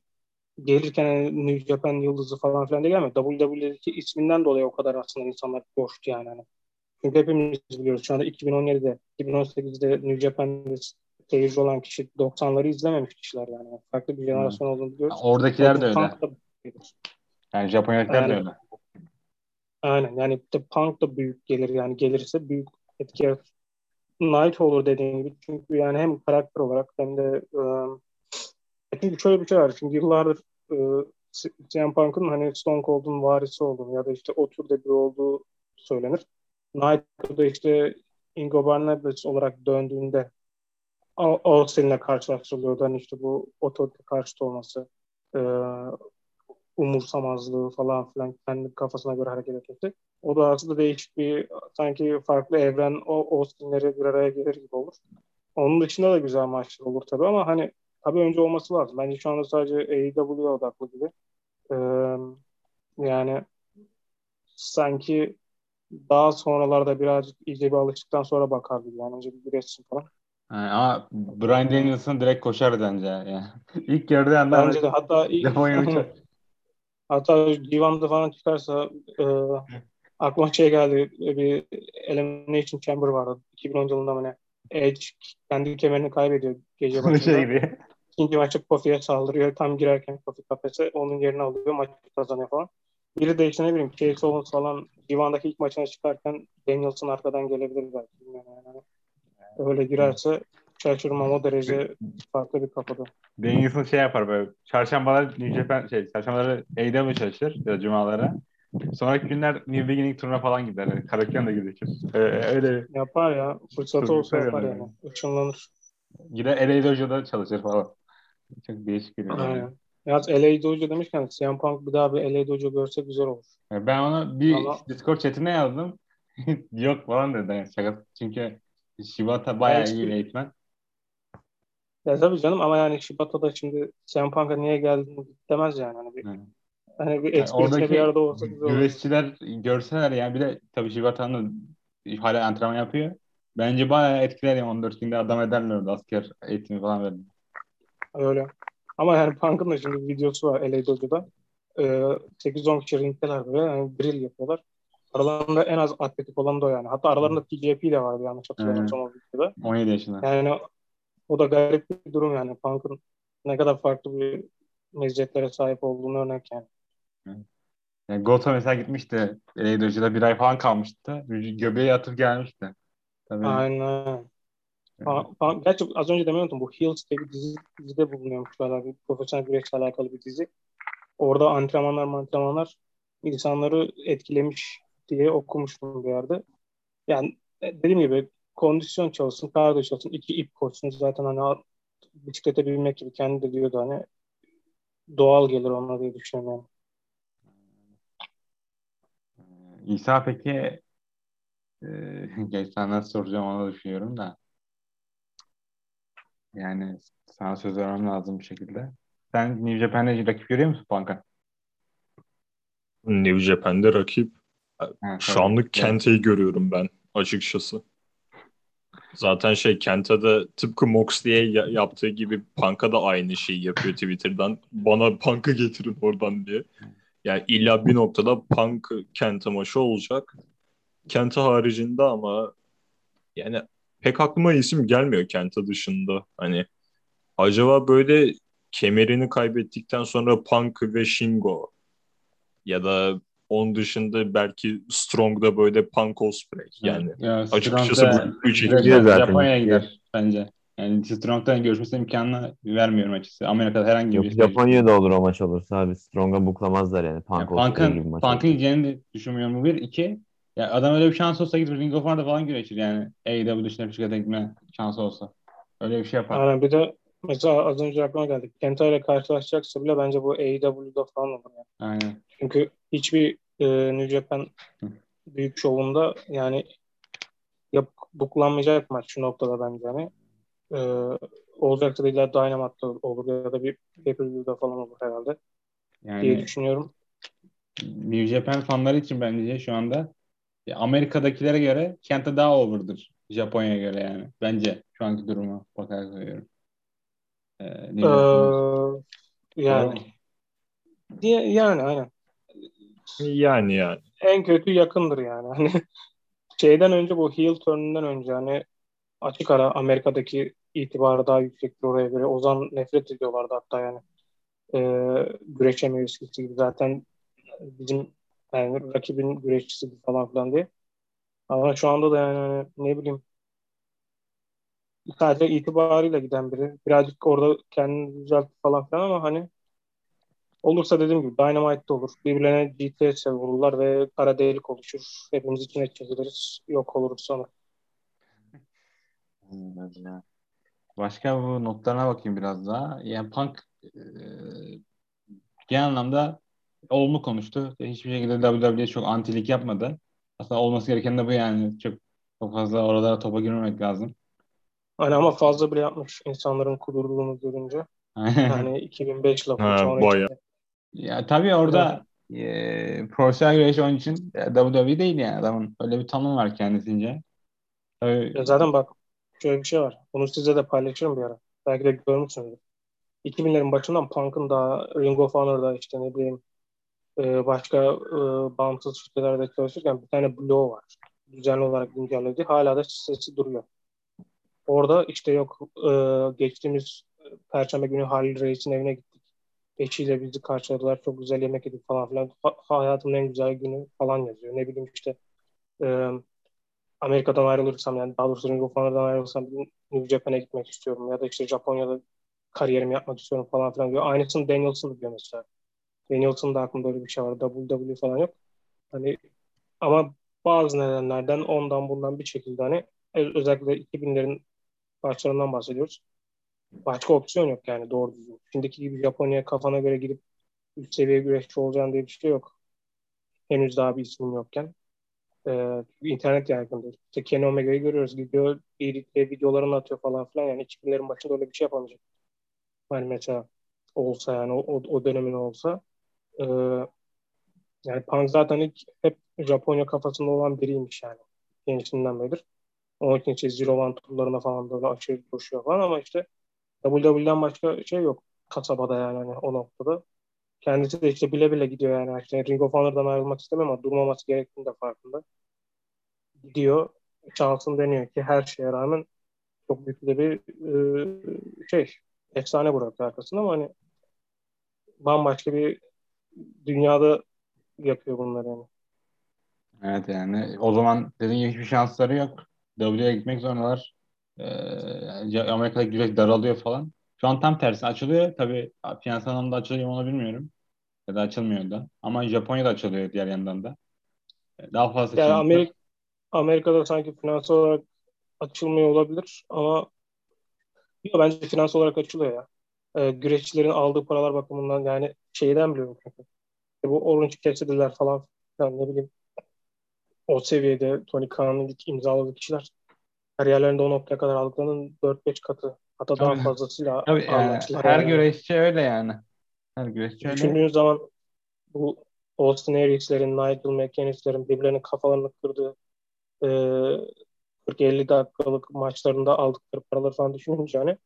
gelirken hani New Japan yıldızı falan filan değil ama WWE'deki isminden dolayı o kadar aslında insanlar coştu yani. Hani. Çünkü hepimiz biliyoruz şu anda 2017'de, 2018'de New Japan'de seyirci olan kişi 90'ları izlememiş kişiler yani. Farklı bir jenerasyon olduğunu biliyoruz. Oradakiler de öyle. Da- Yani Japonya'dakiler de Yani- öyle. Aynen yani de Punk da büyük gelir yani gelirse büyük etki yaratır. Knight olur dediğin gibi çünkü yani hem karakter olarak hem de e, çünkü şöyle bir şey var şimdi yıllardır e, CM Punk'ın hani Stone Cold'un varisi olduğunu ya da işte o türde biri olduğu söylenir. Knight'da işte Ingo Barnabas olarak döndüğünde Austin'le karşılaştırılıyordu. Hani işte bu otorite karşıtı olması, e, umursamazlığı falan filan kendi kafasına göre hareket etmesi. O da aslında değişik bir sanki farklı evren o Austin'leri bir araya gelir gibi olur. Onun dışında da güzel maçlar olur tabii ama hani tabii önce olması lazım. Bence şu anda sadece AEW'ye odaklı gibi. Ee, yani sanki daha sonralarda birazcık iyice bir alıştıktan sonra bakardı yani önce bir güreşsin falan. Yani ama Brian Danielson direkt koşar bence. Yani. *laughs* İlk gördüğü anda Bence de hatta Japonya'yı *laughs* uçar. hatta Divan'da falan çıkarsa e, aklıma şey geldi. Bir Elimination Chamber vardı. 2010 yılında mı ne? Edge kendi kemerini kaybediyor gece Bu *laughs* başında. şey gibi. İkinci maçta Kofi'ye saldırıyor. Tam girerken Kofi kafese onun yerini alıyor. Maçı kazanıyor falan. Biri de işte ne bileyim Chase Owens falan Divan'daki ilk maçına çıkarken Danielson arkadan gelebilir belki. Bilmiyorum yani. Öyle girerse şaşırmam o derece farklı bir kafada. Danielson şey yapar böyle. Çarşambalar New Japan şey, çarşambaları AEW çalışır ya da cumalara. Sonraki günler New Beginning turuna falan gider. Yani Karakiyan da gözükür. Ee, öyle Yapar ya. Fırsatı olsa yapar yani. yani. Işınlanır. gider LA Dojo'da çalışır falan. Çok değişik bir Aynen. Yalnız LA Dojo demişken CM Punk bir daha bir LA Dojo görse güzel olur. Ben ona bir Ama- Discord chatine yazdım. *laughs* Yok falan dedi. Yani şaka. Çünkü Shibata bayağı Evet. iyi eğitmen. Ya tabii canım ama yani Shibata'da şimdi CM Punk'a niye geldin demez yani. Hani bir, Yani. hani bir Yani bir arada olsa güzel olur. güreşçiler görseler yani bir de tabii Shibata'nın hala antrenman yapıyor. Bence bayağı etkiler yani 14 günde adam ederler orada asker eğitimi falan verdi. Öyle. Ama yani Punk'ın da şimdi videosu var LA Dojo'da. Ee, 8-10 kişi ringdeler böyle. Yani drill yapıyorlar. Aralarında en az atletik olan da o yani. Hatta aralarında TJP de vardı yanlış hatırlamıyorsam o videoda. 17 yaşında. Yani o da garip bir durum yani. Punk'ın ne kadar farklı bir meziyetlere sahip olduğunu örnek yani. Yani Goto mesela gitmişti. Dojo'da bir ay falan kalmıştı. Göbeği atıp gelmişti. Tabii. Aynen. Punk, Punk- gerçi az önce demeyi unuttum. Bu Heels diye bir dizi, dizide bulunuyormuş böyle bir profesyonel güreşle alakalı bir dizi. Orada antrenmanlar antrenmanlar insanları etkilemiş diye okumuştum bir yerde. Yani e, dediğim gibi kondisyon çalışsın, kardiyo çalışsın, iki ip koşsun zaten hani at- bisiklete binmek gibi kendi de diyordu hani doğal gelir ona diye düşünüyorum yani. Ee, İsa peki e, *laughs* sana nasıl soracağım onu düşünüyorum da. Yani sana söz vermem lazım bir şekilde. Sen New Japan'da rakip görüyor musun Punk'a? New Japan'de rakip. Ha, Şu anlık Kente'yi görüyorum ben açıkçası. Zaten şey Kenta da tıpkı Mox diye ya- yaptığı gibi Punk'a da aynı şeyi yapıyor Twitter'dan. Bana Punk'ı getirin oradan diye. Yani illa bir noktada Punk Kenta maçı olacak. Kenta haricinde ama yani pek aklıma isim gelmiyor Kenta dışında. Hani acaba böyle kemerini kaybettikten sonra Punk ve Shingo ya da onun dışında belki Strong'da böyle Punk Osprey yani. Ya, Açıkçası bu üç. Japonya'ya gider bence. Yani Strong'da görüşmesi imkanını vermiyorum açıkçası. Amerika'da herhangi Yok bir Japonya'da olur o maç olursa abi. Strong'a buklamazlar yani. Punk Yani Punk'ın maç Punk'ın gideceğini de düşünmüyorum bu bir. iki ya adam öyle bir şans olsa gidip Ring of Honor'da falan güreşir yani. AEW dışında bir şirkete gitme şansı olsa. Öyle bir şey yapar. Aynen bir de mesela az önce aklıma geldi. Kenta ile karşılaşacaksa bile bence bu AEW'da falan olur yani. Aynen. Çünkü hiçbir e, New Japan büyük şovunda yani yap, buklanmayacak maç şu noktada bence hani. E, olacaksa da illa Dynamite'da olur ya da bir pay-per-view'da falan olur herhalde diye Yani düşünüyorum. New Japan fanları için bence şu anda ya Amerika'dakilere göre Kenta daha over'dır. Japonya'ya göre yani. Bence şu anki durumu bakarak söylüyorum. Ee, Ee, yani diye, yani aynen. Yani yani. En kötü yakındır yani. Hani *laughs* şeyden önce bu heel turn'undan önce hani açık ara Amerika'daki itibarı daha yüksektir oraya göre. Ozan nefret ediyorlardı hatta yani. Ee, güreşemiyor eskisi gibi. Zaten bizim yani rakibin güreşçisi falan filan diye. Ama şu anda da yani hani ne bileyim sadece itibarıyla giden biri. Birazcık orada kendini düzeltti falan filan ama hani olursa dediğim gibi Dynamite'de olur. Birbirlerine GTS'e vururlar ve kara delik oluşur. Hepimiz içine çekiliriz. Yok oluruz sonra. Başka bu notlarına bakayım biraz daha. Yani Punk e, genel anlamda olumlu konuştu. Hiçbir şekilde WWE çok antilik yapmadı. Aslında olması gereken de bu yani. Çok, çok fazla oralara topa girmemek lazım. Hani ama fazla bile yapmış insanların kudurduğunu görünce. Yani 2005 lafı Ha. Ya tabii orada e, profesyonel güreş onun için e, WWE değil yani adamın öyle bir tanım var kendisince. Tabii, Ya zaten bak şöyle bir şey var. Bunu size de paylaşırım bir ara. Belki de görmüşsünüzdür. 2000'lerin başından Punk'ın da Ring of Honor'da işte ne bileyim e, başka e, bağımsız şirketlerde çalışırken bir tane blog var. Düzenli olarak güncelledi. Hala da sitesi duruyor. Orada işte yok e, geçtiğimiz Perşembe günü Halil Reis'in evine gittik. Eşiyle bizi karşıladılar. Çok güzel yemek yedik falan filan. Ha, hayatımın en güzel günü falan yazıyor. Ne bileyim işte e, Amerika'dan ayrılırsam yani daha doğrusu Ring of Honor'dan ayrılırsam New Japan'e gitmek istiyorum. Ya da işte Japonya'da kariyerimi yapmak istiyorum falan filan diyor. Aynısını Danielson diyor mesela. Danielson'da aklımda öyle bir şey var. WWE falan yok. Hani ama bazı nedenlerden ondan bundan bir şekilde hani özellikle 2000'lerin başlarından bahsediyoruz. Başka opsiyon yok yani doğru düzgün. Şimdiki gibi Japonya'ya kafana göre gidip üst seviye güreşçi olacağın diye bir şey yok. Henüz daha bir ismim yokken. Ee, internet yaygındır. İşte Kenny Omega'yı görüyoruz. Gidiyor iyilikle videolarını atıyor falan filan. Yani 2000'lerin başında öyle bir şey yapamayacak. Hani mesela olsa yani o, o, o dönemin olsa. Ee, yani Punk zaten ilk hep Japonya kafasında olan biriymiş yani. Gençliğinden beridir. Onun için işte Zero turlarına falan böyle aşırı koşuyor falan ama işte WWE'den başka şey yok kasabada yani hani o noktada. Kendisi de işte bile bile gidiyor yani. İşte Ring of Honor'dan ayrılmak istemiyor ama durmaması gerektiğini de farkında. Gidiyor. Şansını deniyor ki her şeye rağmen çok büyük de bir e, şey efsane bıraktı arkasında ama hani bambaşka bir dünyada yapıyor bunları yani. Evet yani o zaman dediğin gibi hiçbir şansları yok. WWE'ye gitmek zorundalar. Ee, Amerika'da güreş daralıyor falan. Şu an tam tersi açılıyor. Tabii finansal anlamda açılıyor onu bilmiyorum. Ya da açılmıyor da. Ama Japonya'da açılıyor diğer yandan da. Daha fazla yani Amerika, Amerika'da sanki finansal olarak açılmıyor olabilir ama yok, bence finansal olarak açılıyor ya. Ee, güreşçilerin aldığı paralar bakımından yani şeyden biliyorum çünkü. E, bu Orange Cassidy'ler falan yani ne bileyim o seviyede Tony Khan'ın imzaladığı kişiler kariyerlerinde o noktaya kadar aldıklarının 4-5 katı hatta daha fazlasıyla Tabii yani, her yani. güreşçi öyle yani. Her güreşçi öyle. Düşündüğün zaman bu Austin Eriks'lerin, Nigel McInnes'lerin birbirlerinin kafalarını kırdığı e, 40-50 dakikalık maçlarında aldıkları paraları falan düşününce hani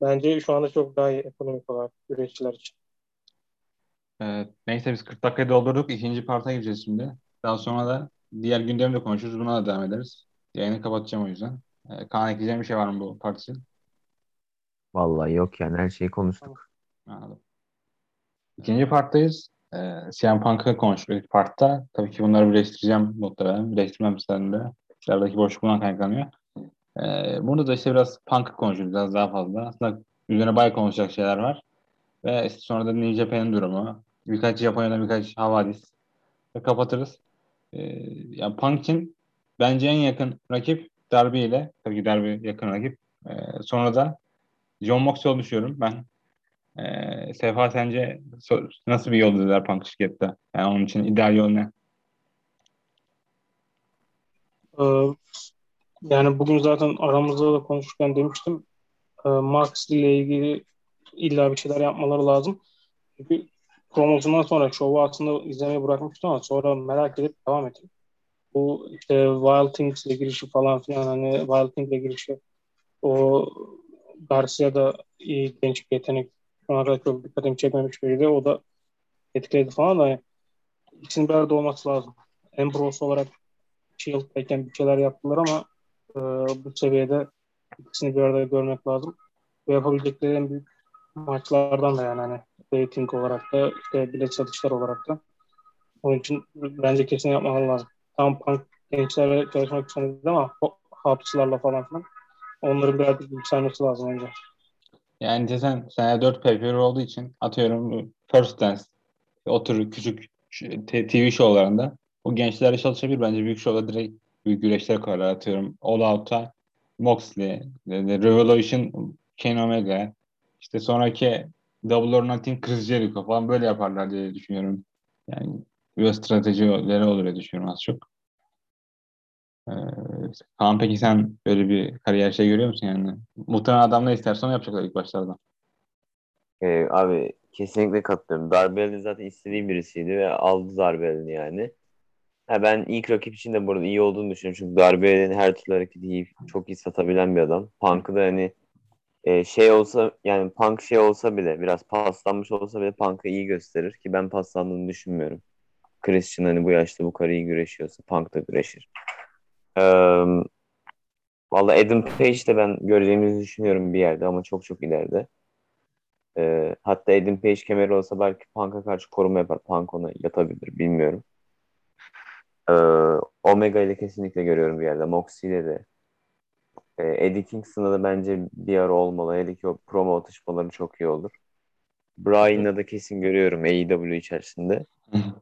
bence şu anda çok daha iyi ekonomik olarak güreşçiler için. Evet, neyse biz 40 dakikayı doldurduk. İkinci parta gireceğiz şimdi. Daha sonra da diğer gündemde konuşuruz. Buna da devam ederiz. Yayını kapatacağım o yüzden. Ee, Kaan ekleyeceğim bir şey var mı bu part için? Vallahi yok yani her şeyi konuştuk. Anladım. İkinci parttayız. Ee, CM Punk'ı konuştuk ilk partta. Tabii ki bunları birleştireceğim muhtemelen. Birleştirmem de. İçerideki boşluk bundan kaynaklanıyor. Ee, burada da işte biraz Punk'ı konuşuyoruz biraz daha fazla. Aslında üzerine bayağı konuşacak şeyler var. Ve işte sonra da New Japan'ın durumu. Birkaç Japonya'da birkaç havadis. Ve kapatırız. Ee, yani Punk için bence en yakın rakip Darby ile. Tabii ki Darby yakın rakip. Ee, sonra da John Moxley düşünüyorum ben. Ee, Sefa sence nasıl bir yol izler Punk şirkette? Yani onun için ideal yol ne? Yani bugün zaten aramızda da konuşurken demiştim. E, Max ile ilgili illa bir şeyler yapmaları lazım. Çünkü promosyondan sonra şovu aslında izlemeyi bırakmıştım ama sonra merak edip devam ettim. Bu işte Wild Things ile girişi falan filan hani Wild Things ile girişi o Garcia da iyi genç bir yetenek. Şu çok dikkatimi çekmemiş biriydi. O da etkiledi falan da yani, ikisinin bir arada olması lazım. Ambrose olarak Shield'dayken bir şeyler yaptılar ama e, bu seviyede ikisini bir arada görmek lazım. Ve yapabilecekleri en büyük maçlardan da yani hani rating olarak da işte bilet satışlar olarak da. Onun için bence kesin yapmaları lazım. Tam punk gençlerle çalışmak için ama hapslarla falan filan. Onların birazcık yükselmesi lazım önce. Yani desen sene 4 pay olduğu için atıyorum First Dance o tür küçük TV şovlarında o gençlerle çalışabilir. Bence büyük şovda direkt büyük güreşler koyarlar. Atıyorum All Out'a Moxley, Revolution, Kenny Omega, işte sonraki Double or Nothing Chris Jericho falan böyle yaparlar diye düşünüyorum. Yani bir stratejileri olur diye düşünüyorum az çok. Ee, peki sen böyle bir kariyer şey görüyor musun yani? Muhtemelen adam ne isterse onu yapacaklar ilk başlarda. Ee, abi kesinlikle katılıyorum. Darbe zaten istediğim birisiydi ve aldı Darbe yani. Ha, ben ilk rakip için de burada iyi olduğunu düşünüyorum. Çünkü Darbe her türlü hareketi iyi, çok iyi satabilen bir adam. Punk'ı da hani e, şey olsa yani Punk şey olsa bile biraz paslanmış olsa bile Punk'ı iyi gösterir ki ben paslandığını düşünmüyorum. Christian hani bu yaşta bu kadar iyi güreşiyorsa Punk da güreşir. Ee, Valla Adam Page de ben göreceğimizi düşünüyorum bir yerde ama çok çok ileride. Ee, hatta Adam Page kemeri olsa belki Punk'a karşı koruma yapar. Punk ona yatabilir bilmiyorum. Omega ile kesinlikle görüyorum bir yerde. Moxie ile de. Ee, Eddie Kingston'da da bence bir ara olmalı. Hele ki o promo atışmaları çok iyi olur. Bryan'la da kesin görüyorum AEW içerisinde.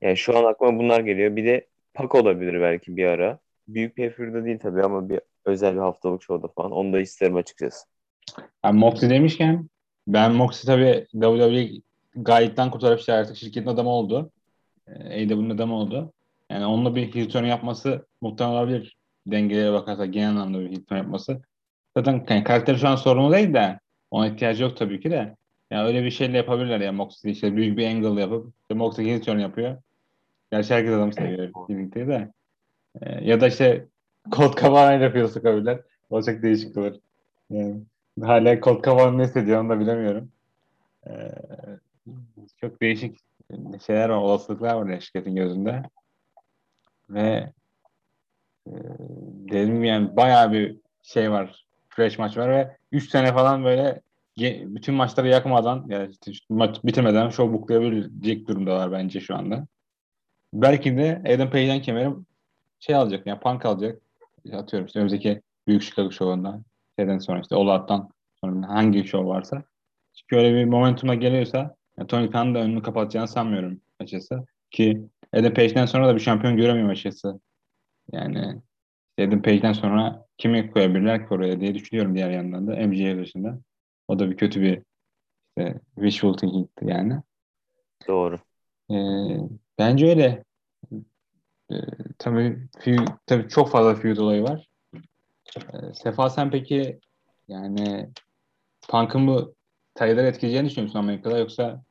Yani şu an aklıma bunlar geliyor. Bir de Pac olabilir belki bir ara. Büyük bir figürde değil tabii ama bir özel bir haftalık şovda falan. Onu da isterim açıkçası. Yani Moxley demişken ben Moxley tabii WWE gayetten kurtarıp işte artık şirketin adamı oldu. AEW'nin adamı oldu. Yani onunla bir heel yapması muhtemelen olabilir. Dengelere bakarsak genel anlamda bir turn yapması. Zaten yani karakteri şu an sorunu değil de ona ihtiyacı yok tabii ki de. Yani öyle bir şeyle yapabilirler ya Moxley işte büyük bir angle yapıp işte Moxley heel turn yapıyor. Gerçi herkes adam seviyor birlikte de. Ee, ya da işte Colt Cabana yapıyor sokabilirler. O çok değişik olur. Yani hala Colt Cabana ne hissediyor onu da bilemiyorum. Ee, çok değişik şeyler var, olasılıklar var şirketin gözünde. Ve dedim gibi yani bayağı bir şey var. Fresh maç var ve 3 sene falan böyle bütün maçları yakmadan yani maç bitirmeden show booklayabilecek durumdalar bence şu anda. Belki de Adam Page'den kemerim şey alacak yani punk alacak. Atıyorum işte önümüzdeki Büyük Chicago Show'undan şeyden sonra işte Olat'tan sonra hangi show varsa. Çünkü öyle bir momentum'a geliyorsa yani Tony Khan'ın da önünü kapatacağını sanmıyorum açıkçası. Ki Adam Page'den sonra da bir şampiyon göremiyorum açıkçası. Yani Adam Page'den sonra kimi koyabilirler ki oraya diye düşünüyorum diğer yandan da MJF dışında. O da bir kötü bir işte, wishful thinking'ti yani. Doğru. Ee, bence öyle. Ee, tabii, feud, tabii çok fazla feud olayı var. Ee, Sefa sen peki yani Punk'ın bu sayıları etkileyeceğini düşünüyor musun Amerika'da yoksa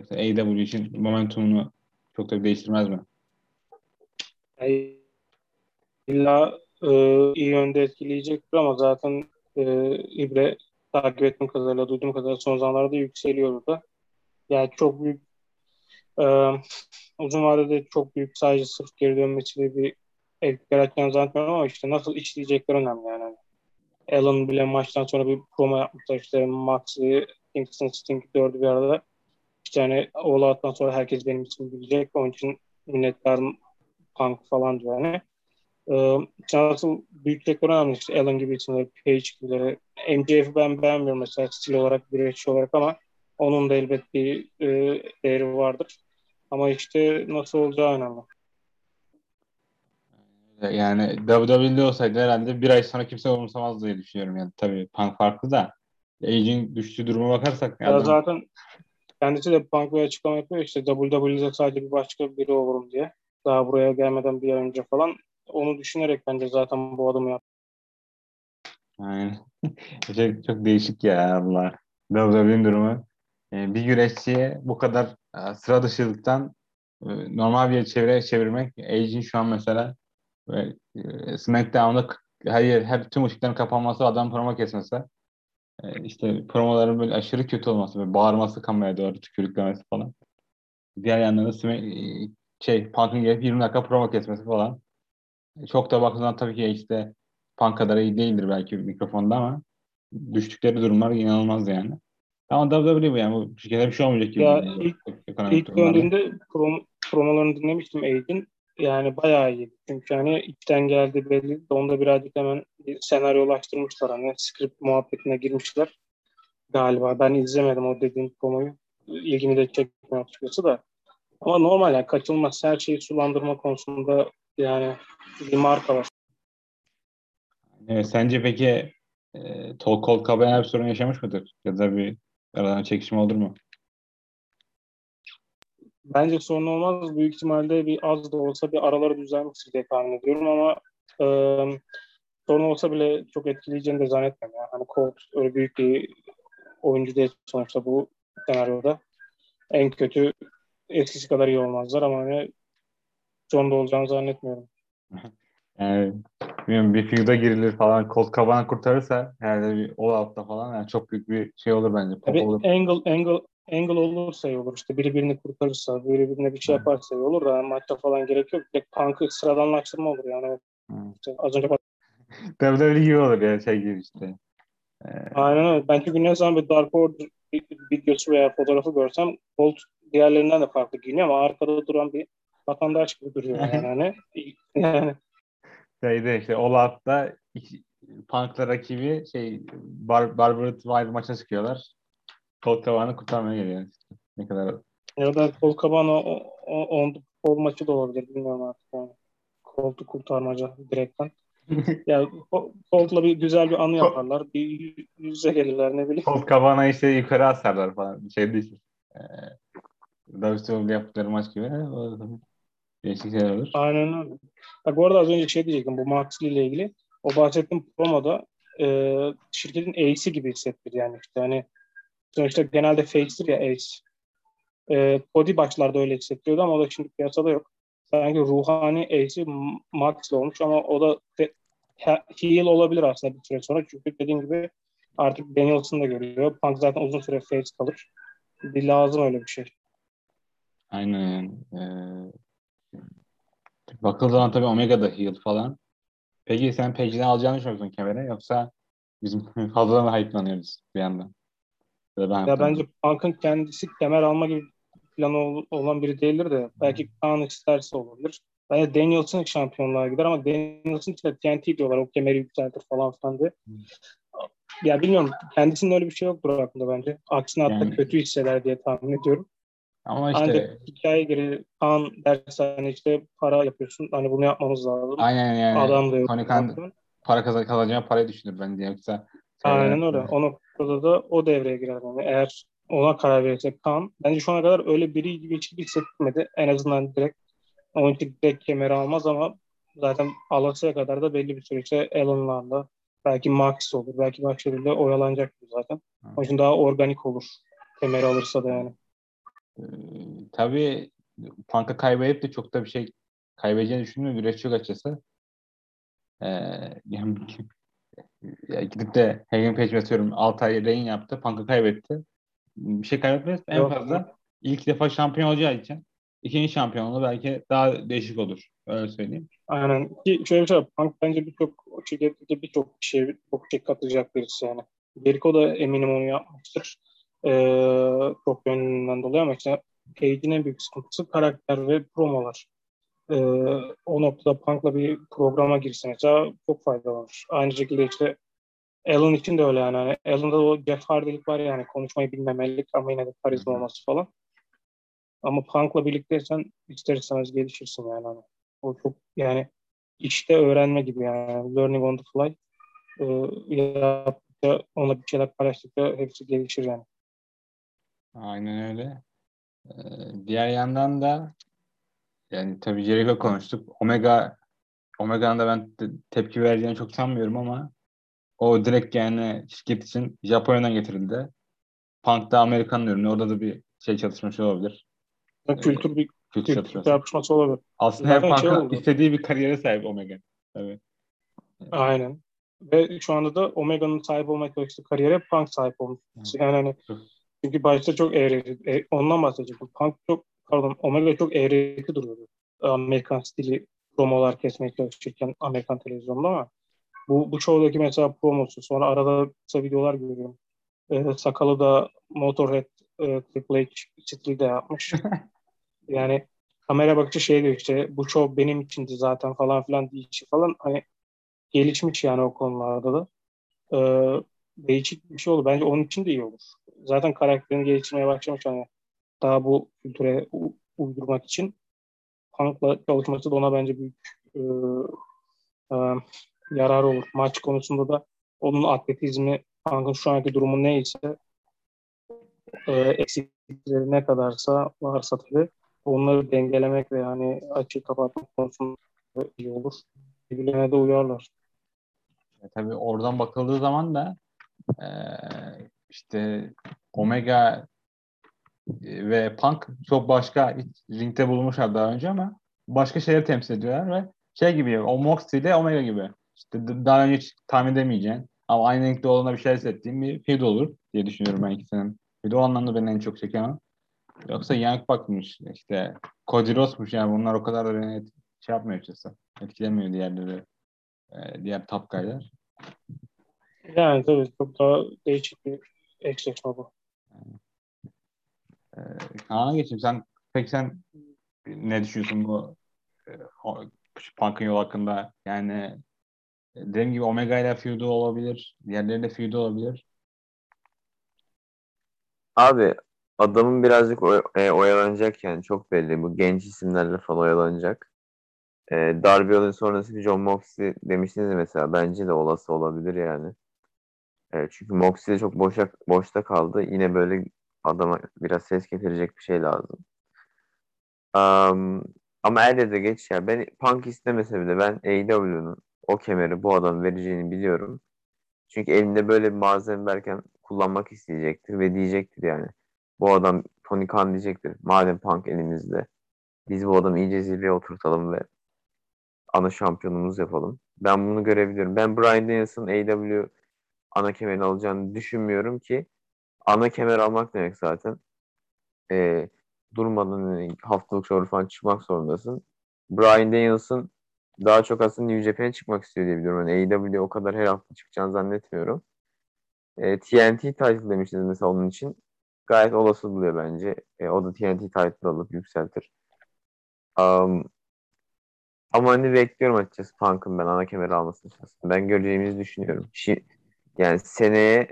işte AEW için momentumunu çok da değiştirmez mi? Yani illa e, iyi yönde etkileyecektir ama zaten e, İbre takip ettiğim kadarıyla, duyduğum kadarıyla son zamanlarda yükseliyor da. Yani çok büyük e, uzun vadede çok büyük sadece sırf geri dönmesiyle bir etki yaratacağını zannetmiyorum ama işte nasıl işleyecekler önemli yani. Alan bile maçtan sonra bir promo yapmışlar işte Max'i, Kingston, Sting dördü bir arada. İşte hani All Out'tan sonra herkes benim için bilecek. Onun için minnettarım Punk falan diyor yani. Ee, nasıl büyüklükler önemli işte Alan gibi isimleri, Page gibileri. MJF'i ben beğenmiyorum mesela stil olarak, güreşçi olarak ama onun da elbet bir e, değeri vardır. Ama işte nasıl olacağı önemli. Yani WWE'de olsaydı herhalde bir ay sonra kimse umursamaz diye düşünüyorum. Yani tabii Punk farklı da Age'in düştüğü duruma bakarsak. Ya adam... zaten kendisi de Punk bir açıklama yapıyor işte WWE'de sadece bir başka biri olurum diye. Daha buraya gelmeden bir ay önce falan. Onu düşünerek bence zaten bu adımı yaptı. Aynen. *laughs* çok, çok değişik ya Allah. WWE'nin durumu. Ee, bir güreşçiye bu kadar e, sıra dışılıktan e, normal bir çevire çevirmek Age'in şu an mesela ve e, SmackDown'da hayır hep tüm ışıkların kapanması adam promo kesmesi e, işte promoların böyle aşırı kötü olması böyle bağırması kameraya doğru tükürüklemesi falan diğer yandan da e, şey Punk'ın gelip 20 dakika promo kesmesi falan çok da bakımdan tabii ki işte Punk kadar iyi değildir belki mikrofonda ama düştükleri durumlar inanılmaz yani. Ama WWE bu yani bu şirkete bir şey olmayacak gibi. Ya ilk, ilk döndüğünde prom, promolarını dinlemiştim Aid'in yani bayağı iyi. Çünkü hani içten geldi belli. Onda birazcık hemen bir senaryolaştırmışlar. Hani script muhabbetine girmişler. Galiba. Ben izlemedim o dediğin promoyu. İlgimi de çekmiyor açıkçası da. Ama normal yani kaçılmaz. Her şeyi sulandırma konusunda yani bir marka var. Evet, sence peki e, Tol Colt Cabana bir sorun yaşamış mıdır? Ya da bir aradan çekişme olur mu? Bence sorun olmaz. Büyük ihtimalle bir az da olsa bir araları düzelmiştir diye tahmin ediyorum ama e, sorun olsa bile çok etkileyeceğini de zannetmiyorum. Yani. Hani Colt öyle büyük bir oyuncu değil sonuçta bu senaryoda. En kötü eskisi kadar iyi olmazlar ama hani sonunda olacağını zannetmiyorum. *laughs* Yani bilmiyorum, bir feud'a girilir falan Colt Cabana kurtarırsa herhalde bir all out'ta falan yani çok büyük bir şey olur bence. Tabii olur. Angle, Angle, angle olursa iyi olur. İşte biri birini kurtarırsa, biri birine bir şey yaparsa iyi olur da maçta falan gerek yok. Direkt punk'ı sıradanlaştırma olur yani. İşte az önce *laughs* WWE gibi olur ya şey gibi işte. Ee, Aynen öyle. Ben çünkü ne zaman bir Dark Order videosu veya fotoğrafı görsem Colt diğerlerinden de farklı giyiniyor ama arkada duran bir vatandaş gibi duruyor yani. Hani, *laughs* yani şeyde işte Olaf'ta Punk'la rakibi şey Bar Barbara Wire maça çıkıyorlar. Colt Cabana kurtarmaya geliyor. Ne kadar ya da Colt Cabana o, o, the Colt maçı da olabilir bilmiyorum artık yani. Colt'u kurtarmaca direkten. *laughs* Ya Col- Colt'la bir güzel bir anı yaparlar. Bir yüz yüze gelirler ne bileyim. Colt Cabana'yı işte yukarı asarlar falan. Şey değil. Ee, WCW'de yaptıkları maç gibi. O olur. Aynen öyle. Bak bu arada az önce şey diyecektim bu Maxley ile ilgili. O bahsettiğim promoda e, şirketin ace'i gibi hissettir yani işte hani sonuçta genelde face'tir ya ace. E, Cody başlarda öyle hissettiriyordu ama o da şimdi piyasada yok. Sanki ruhani ace'i Maxley olmuş ama o da fe- he- heel olabilir aslında bir süre sonra. Çünkü dediğim gibi artık Danielson da görüyor. Punk zaten uzun süre face kalır. Bir lazım öyle bir şey. Aynen. Ee, bakıldığı zaman tabii Omega da heel falan. Peki sen Paige'den alacağını düşünüyorsun kemere yoksa bizim *laughs* fazladan mı hype'lanıyoruz bir yandan? Ya, ben Ya bence Punk'ın kendisi kemer alma gibi planı ol- olan biri değildir de belki Kaan isterse olabilir. Bence Danielson şampiyonluğa gider ama Danielson için TNT diyorlar o kemeri yükseltir falan filan diye. Ya bilmiyorum kendisinin öyle bir şey yoktur aklında bence. Aksine hatta Yani- kötü hisseder diye tahmin ediyorum. Ama işte Ancak hikaye gereği Kaan derse hani işte para yapıyorsun hani bunu yapmamız lazım. aynen yani Adam da yok. Tony Khan para kazan kazanacağı parayı düşünür bence yoksa Aynen öyle. O noktada da o devreye girer. Yani eğer ona karar verirse Kaan, bence şu ana kadar öyle biri gibi hiç hissetmedi. En azından direkt onun için direkt kemeri almaz ama zaten alasıya kadar da belli bir süreçte Allen'larla belki Max olur. Belki başka biriyle oyalanacaktır zaten. Onun için daha organik olur. Kemeri alırsa da yani. Ee, tabii Punk'a kaybedip de çok da bir şey kaybedeceğini düşünmüyorum. Güreşçi yok açıkçası. Ee, yani, *laughs* ya gidip de Hagen Page atıyorum 6 ay reign yaptı. Punk'a kaybetti. Bir şey kaybetmez. En Yok. fazla ilk defa şampiyon olacağı için ikinci şampiyonluğu belki daha değişik olur. Öyle söyleyeyim. Aynen. Ki şöyle bir şey var. Punk bence birçok o şirkette birçok şey, çok şey katacak birisi yani. Jericho da eminim onu yapmıştır. Ee, çok yönünden dolayı ama işte Page'in en büyük sıkıntısı karakter ve promolar. Ee, o noktada Punk'la bir programa girse mesela çok faydalanır. Aynı şekilde işte Alan için de öyle yani. Hani Alan'da o Jeff Hardy'lik var yani konuşmayı bilmemelik ama yine de karizma olması falan. Ama Punk'la birlikteysen ister istemez gelişirsin yani. Hani. O çok yani işte öğrenme gibi yani. Learning on the fly. Ee, yaptıkça, ona bir şeyler paylaştıkça hepsi gelişir yani. Aynen öyle. Ee, diğer yandan da yani tabii Jericho konuştuk. Omega Omega'nın da ben te- tepki vereceğini çok sanmıyorum ama o direkt yani şirket için Japonya'dan getirildi. Punk da Amerikan'ın ürünü. Orada da bir şey çalışması olabilir. Yani kültür bir Kültür kültür çatışması. olabilir. Aslında Zaten şey Punk'ın oldu. istediği bir kariyere sahip Omega. Evet. Aynen. Ve şu anda da Omega'nın sahip olmaya çalıştığı kariyere Punk sahip olmuş. Yani hani çünkü başta çok eğreti, e, ondan bahsedecektim. Punk çok, pardon, Omega çok eğreti duruyordu. Amerikan stili promolar kesmeye çalışırken Amerikan televizyonda ama bu, bu çoğudaki mesela promosu. Sonra arada kısa videolar görüyorum. E, sakalı da Motorhead e, Triple H stili de yapmış. *laughs* yani kamera bakışı şey diyor işte bu show benim içindi zaten falan filan deyişi falan hani gelişmiş yani o konularda da. Ee, değişik bir şey olur. Bence onun için de iyi olur. Zaten karakterini geliştirmeye başlamış hani daha bu kültüre uydurmak için Punk'la çalışması da ona bence büyük e, e, yarar olur. Maç konusunda da onun atletizmi Punk'ın şu anki durumu neyse e, eksiklikleri ne kadarsa varsa tabii onları dengelemek ve yani açığı kapatmak konusunda iyi olur. Birbirlerine de uyarlar. E, tabii oradan bakıldığı zaman da e, işte Omega e, ve Punk çok başka ringde bulunmuşlar daha önce ama başka şeyleri temsil ediyorlar ve şey gibi o Moxley ile Omega gibi. İşte daha önce hiç tahmin edemeyeceğin ama aynı renkte olduğuna bir şey hissettiğim bir feud olur diye düşünüyorum ben ikisinin Bir de o anlamda beni en çok çeken o. Yoksa Young bakmış işte Cody Rhodes'muş yani bunlar o kadar da beni şey yapmıyor açıkçası. Etkilemiyor diğerleri. e, diğer top guy'lar. Yani tabii çok daha değişik bir eşleşme bu. E, Kaan'a geçeyim. Sen peki sen ne düşünüyorsun bu e, Punk'ın yol hakkında? Yani e, dediğim gibi Omega ile feud'u olabilir. Diğerleriyle feud'u olabilir. Abi adamın birazcık oy- e, oyalanacak yani çok belli. Bu genç isimlerle falan oyalanacak. E, Darby Allin sonrası John Moxley demiştiniz mesela. Bence de olası olabilir yani. E, çünkü Moxley çok boşa, boşta kaldı. Yine böyle adama biraz ses getirecek bir şey lazım. Am, ama elde de geç ya. Ben Punk istemese bile ben AEW'nun o kemeri bu adam vereceğini biliyorum. Çünkü elinde böyle bir malzeme verken kullanmak isteyecektir ve diyecektir yani. Bu adam Tony Khan diyecektir. Madem Punk elimizde. Biz bu adamı iyice zirveye oturtalım ve ana şampiyonumuz yapalım. Ben bunu görebiliyorum. Ben Bryan Daniels'ın AEW ana kemerini alacağını düşünmüyorum ki ana kemer almak demek zaten. Ee, durmadan hani haftalık show falan çıkmak zorundasın. Bryan Daniels'ın daha çok aslında New Japan'e çıkmak istiyor diye biliyorum. Yani AEW o kadar her hafta çıkacağını zannetmiyorum. E, TNT title demiştiniz mesela onun için. Gayet olası buluyor bence. E, o da TNT title alıp yükseltir. Um, ama hani bekliyorum açıkçası Punk'ın ben ana kemeri almasını şahsen. Ben göreceğimizi düşünüyorum. Şi, yani seneye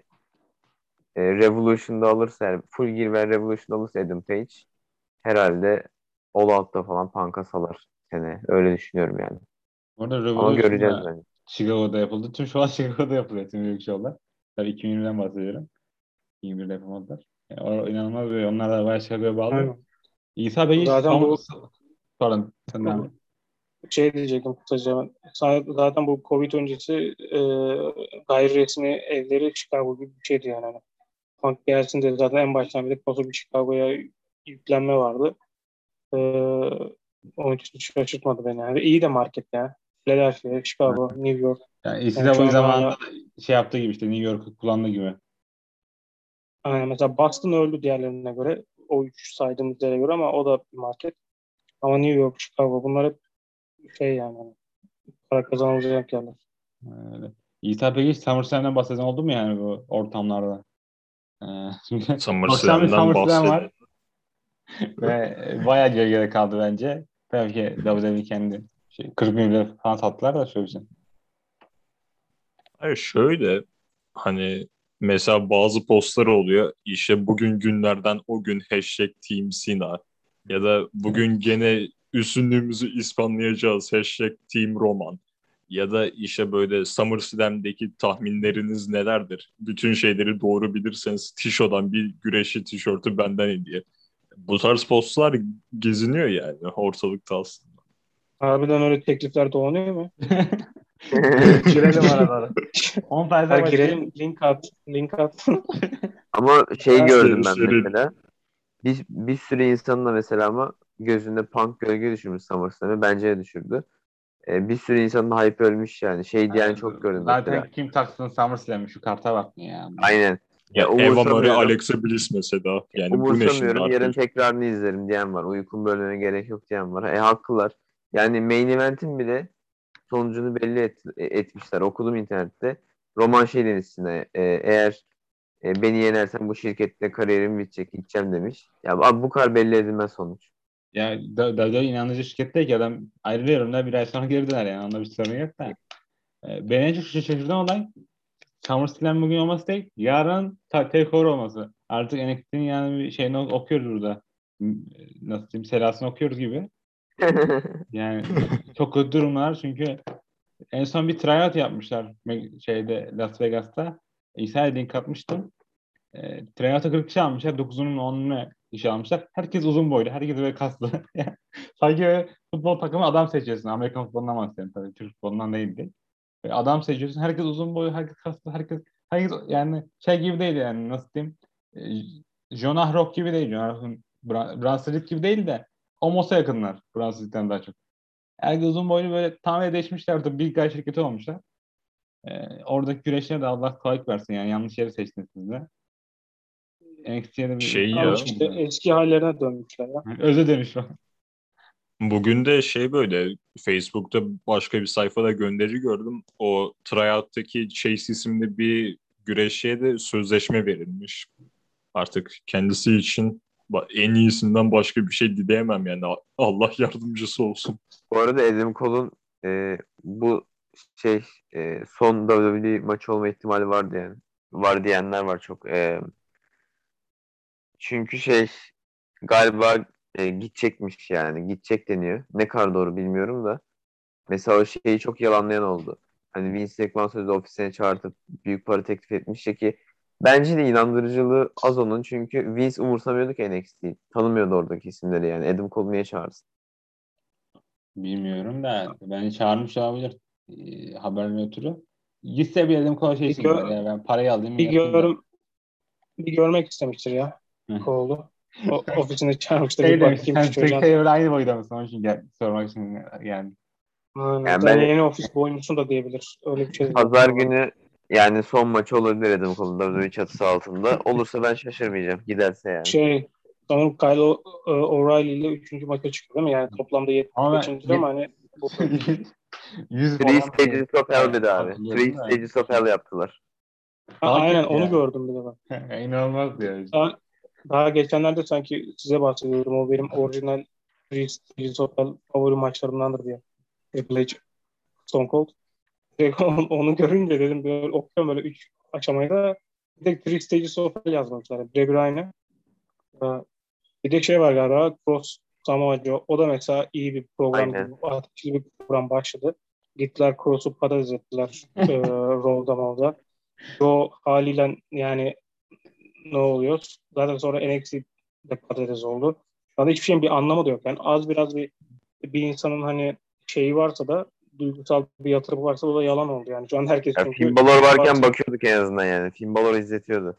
e, Revolution'da alırsa yani Full Gear ve Revolution'da alırsa Adam Page herhalde All Out'ta falan Punk'a salar seneye. Öyle düşünüyorum yani. Orada Ama Revolution göreceğiz bence. Chicago'da yapıldı. Tüm şovlar *laughs* Chicago'da yapılıyor. Tüm büyük şovlar. Tabii 2020'den bahsediyorum. 2021'de yapamadılar. Yani o inanılmaz bir onlar da bayağı Chicago'ya bağlı. Aynen. İsa Bey Zaten bu- Pardon. Sen. Şey diyecektim kısaca Zaten bu Covid öncesi e, gayri resmi evleri Chicago gibi bir şeydi yani. Hani Punk gelsin dedi zaten en baştan beri nasıl bir Chicago'ya yüklenme vardı. E, onun için şaşırtmadı beni. Yani iyi de market ya. Philadelphia, Chicago, New York. Yani Yani şu an zamanında da şey yaptığı gibi işte New York'u kullandığı gibi. Yani mesela Boston öldü diğerlerine göre. O üç saydığımız yere göre ama o da bir market. Ama New York, Chicago bunlar hep şey yani. hani Para kazanılacak yerler. Öyle. İsa peki hiç SummerSlam'dan bahseden oldu mu yani bu ortamlarda? Ee, *laughs* çünkü 90 bir SummerSlam'dan SummerSlam bahsedelim. var. Ve bayağı geride kaldı bence. Tabii ki WWE kendi şey, 40 bin lira falan sattılar da şöyle bir şey. Hayır şöyle hani mesela bazı postlar oluyor işte bugün günlerden o gün hashtag Team Sina ya da bugün gene üstünlüğümüzü ispanlayacağız hashtag Team Roman ya da işte böyle SummerSlam'deki tahminleriniz nelerdir? Bütün şeyleri doğru bilirseniz Tisho'dan bir güreşi tişörtü benden hediye. Bu tarz postlar geziniyor yani ortalıkta aslında. Harbiden öyle teklifler dolanıyor mu? *laughs* *laughs* Girelim aralara. 10 Hadi tane girelim. Link at. Link at. Ama şey gördüm ben mesela. Bir, bir sürü insanın da mesela ama gözünde punk gölge düşürmüş SummerSlam'ı. Bence de düşürdü. Ee, bir sürü insanın da hype ölmüş yani. Şey diyen çok gördüm Zaten mesela. kim taksın SummerSlam'ı şu karta bak ya. Aynen. Ya, Ya Eva Marie. Alexa Bliss mesela. Yani bu ne şimdi Umursamıyorum. Yarın artık? tekrarını izlerim diyen var. Uykum bölmeme gerek yok diyen var. E haklılar. Yani main event'in bile sonucunu belli et- etmişler. Okudum internette. Roman şey demiş içine, e, eğer e, beni yenersen bu şirkette kariyerim bitecek gideceğim demiş. Ya abi bu kadar belli edilmez sonuç. Ya WWE inandırıcı şirket değil ki adam ayrılıyorum da bir ay sonra geri döner yani. Onda bir sorun yok da. Ee, beni en çok şaşırtan olay SummerSlam bugün olması değil. Yarın ta- takeover olması. Artık NXT'nin yani bir şeyini okuyoruz burada. Nasıl diyeyim? Selasını okuyoruz gibi. *laughs* Yani çok kötü durumlar çünkü en son bir tryout yapmışlar şeyde Las Vegas'ta. İsa'ya link atmıştım. E, tryout'a 40 kişi almışlar. 9'unun 10'unu işe almışlar. Herkes uzun boylu. Herkes böyle kaslı. *laughs* Sanki böyle futbol takımı adam seçiyorsun. Amerikan futbolundan bahsediyorum tabii. Türk futbolundan değildi. Böyle adam seçiyorsun. Herkes uzun boylu. Herkes kaslı. Herkes, herkes yani şey gibi değil yani. Nasıl diyeyim? E, Jonah Rock gibi değil. Jonah Rock'un Bra- Braun Strowman gibi değil de Omos'a yakınlar. Strowman'dan daha çok. Herkes uzun boylu böyle tamamen değişmişler. Orada bir şirketi olmuşlar. Ee, oradaki güreşlere de Allah kolaylık versin yani yanlış yeri seçtiniz siz de. NXT'ye de bir Şey ya. işte eski hallerine dönmüşler ya. Öze dönüş var. Bugün de şey böyle Facebook'ta başka bir sayfada gönderi gördüm. O tryout'taki Chase isimli bir güreşçiye de sözleşme verilmiş. Artık kendisi için en iyisinden başka bir şey dileyemem yani. Allah yardımcısı olsun. Bu arada Adam Cole'un e, bu şey e, son WWE maçı olma ihtimali vardı yani. Var diyenler var çok. E, çünkü şey galiba e, gidecekmiş yani. Gidecek deniyor. Ne kadar doğru bilmiyorum da. Mesela o şeyi çok yalanlayan oldu. Hani Vince McMahon sözde ofisine çağırtıp büyük para teklif etmişti ki bence de inandırıcılığı az onun çünkü Vince umursamıyordu ki NXT'yi. Tanımıyordu oradaki isimleri yani. Adam Cole niye çağırsın? Bilmiyorum da beni çağırmış olabilir e, haberle ötürü. Gitse bir elim kolay şey için gör- ya ben parayı alayım. Bir görüm bir görmek istemiştir ya. Hı. Koğlu. O, *laughs* ofisine çağırmıştır. Şey bir demiş, sen. Tekke'yle aynı boyda mısın? Onun için gel, sormak için yani. Aynen. Yani ben- yeni ofis boyunlusun da diyebilir. Öyle bir şey. Pazar günü yani son maçı olabilir Adam Cole'un WWE çatısı altında. Olursa ben şaşırmayacağım. Giderse yani. Şey sanırım Kyle e, O'Reilly ile 3. maça çıkıyor değil mi? Yani toplamda Ama 75. ama hani bu *laughs* 100 Three falan- Stages of Hell dedi abi. Three. Stages of Hell yaptılar. Ha, aynen onu yani. gördüm bir de ben. *laughs* İnanılmaz ya. Daha, daha geçenlerde sanki size bahsediyorum. O benim orijinal Hell favori maçlarımdandır diye. Triple H, Stone Cold. *laughs* Onu, görünce dedim böyle okuyorum böyle 3 aşamayı da bir de Three Stages of Hell yazmışlar. Birebir aynı. Ee, Bir de şey var galiba Cross Samoa. O da mesela iyi bir program. Ateşli bir program başladı. Gittiler Cross'u patates ettiler. *laughs* e, Raw'da Maw'da. Joe haliyle yani ne oluyor? Zaten sonra NXT'de patates oldu. Şu anda hiçbir şeyin bir anlamı da yok. Yani az biraz bir bir insanın hani şeyi varsa da duygusal bir yatırımı varsa o da yalan oldu. Yani şu an herkes Ya çünkü Finn Balor varken Bak- bakıyorduk en azından yani. Finn Balor izletiyordu.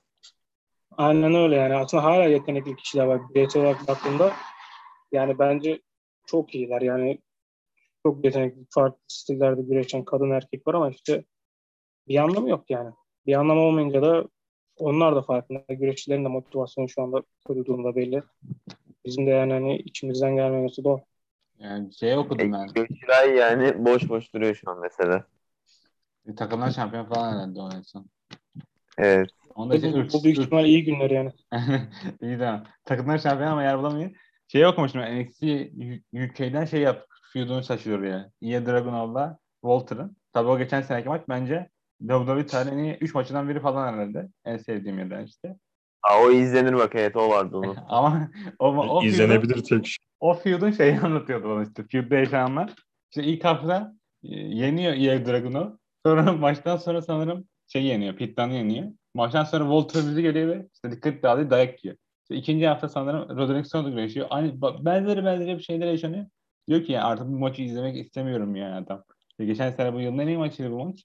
Aynen öyle yani. Aslında hala yetenekli kişiler var. Bireysel olarak baktığımda yani bence çok iyiler. Yani çok yetenekli farklı stillerde güreşen kadın erkek var ama işte bir anlamı yok yani. Bir anlamı olmayınca da onlar da farkında. Güreşçilerin de motivasyonu şu anda kötü durumda belli. Bizim de yani hani içimizden gelmemesi de o. Yani şey okudum ben. Gökçilay yani boş boş duruyor şu an mesela. Takımlar şampiyon falan herhalde o en son. Evet. Onda işte Bu, ırk, bu büyük ırk- ihtimal iyi günler yani. *laughs* İyi tamam. Takımlar şampiyon ama yer bulamıyor. Şey okumuştum ben NXT UK'den şey yap. Feud'unu şaşırıyor ya. Ilya Dragunov'la Walter'ın. Tabii o geçen seneki maç bence WWE tarihinin 3 maçından biri falan herhalde. En sevdiğim da işte. Aa, o izlenir bak evet o vardı onun. *laughs* Ama o, o, feud'un- İzlenebilir tek şey. o feud'un şeyi anlatıyordu bana işte. Feud'da yaşananlar. İşte ilk hafta e, yeniyor Ilya Dragunov. Sonra *laughs* maçtan sonra sanırım şey yeniyor. Pittan'ı yeniyor. Maçtan sonra Walter bizi geliyor ve işte dikkat dağılıyor dayak yiyor. İşte ikinci hafta sanırım Roderick Strong yaşıyor. Aynı ba- benzeri benzeri bir şeyler yaşanıyor. Diyor ki ya artık bu maçı izlemek istemiyorum yani adam. İşte geçen sene bu yılın en iyi maçıydı bu maç.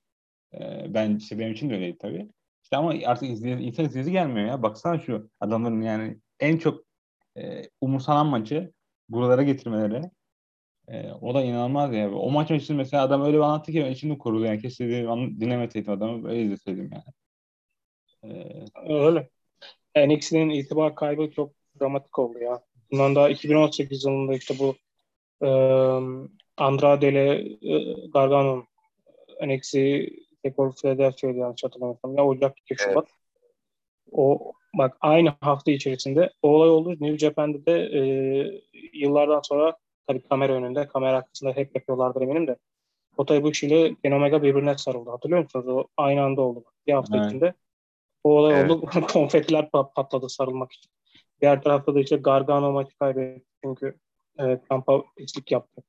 Ee, ben işte benim için de öyleydi tabii. İşte ama artık izleyici, insan izleyici gelmiyor ya. Baksana şu adamların yani en çok e, umursanan maçı buralara getirmeleri. E, o da inanılmaz ya. O maç için mesela adam öyle bir anlattı ki ben içimde kuruldu yani. Keşke dinlemeseydim adamı böyle izleseydim yani. E, Öyle. NXT'nin itibar kaybı çok dramatik oldu ya. Bundan daha 2018 yılında işte bu e, Andrade ile e, Gargano'nun NXT Tekor Federasyon'da yanlış hatırlamıyorsam ya Ocak 2 Şubat. O bak aynı hafta içerisinde o olay oldu. New Japan'da da e, yıllardan sonra tabii kamera önünde, kamera arkasında hep yapıyorlardır eminim de. Kota Ibushi ile Ken Omega birbirine sarıldı. Hatırlıyor musunuz? O aynı anda oldu. Bir hafta Evet. içinde. O olay Evet. *laughs* oldu. Konfetiler pa- patladı sarılmak için. Diğer tarafta da işte Gargano maçı kaybetti. Çünkü e, kampa pislik yaptı.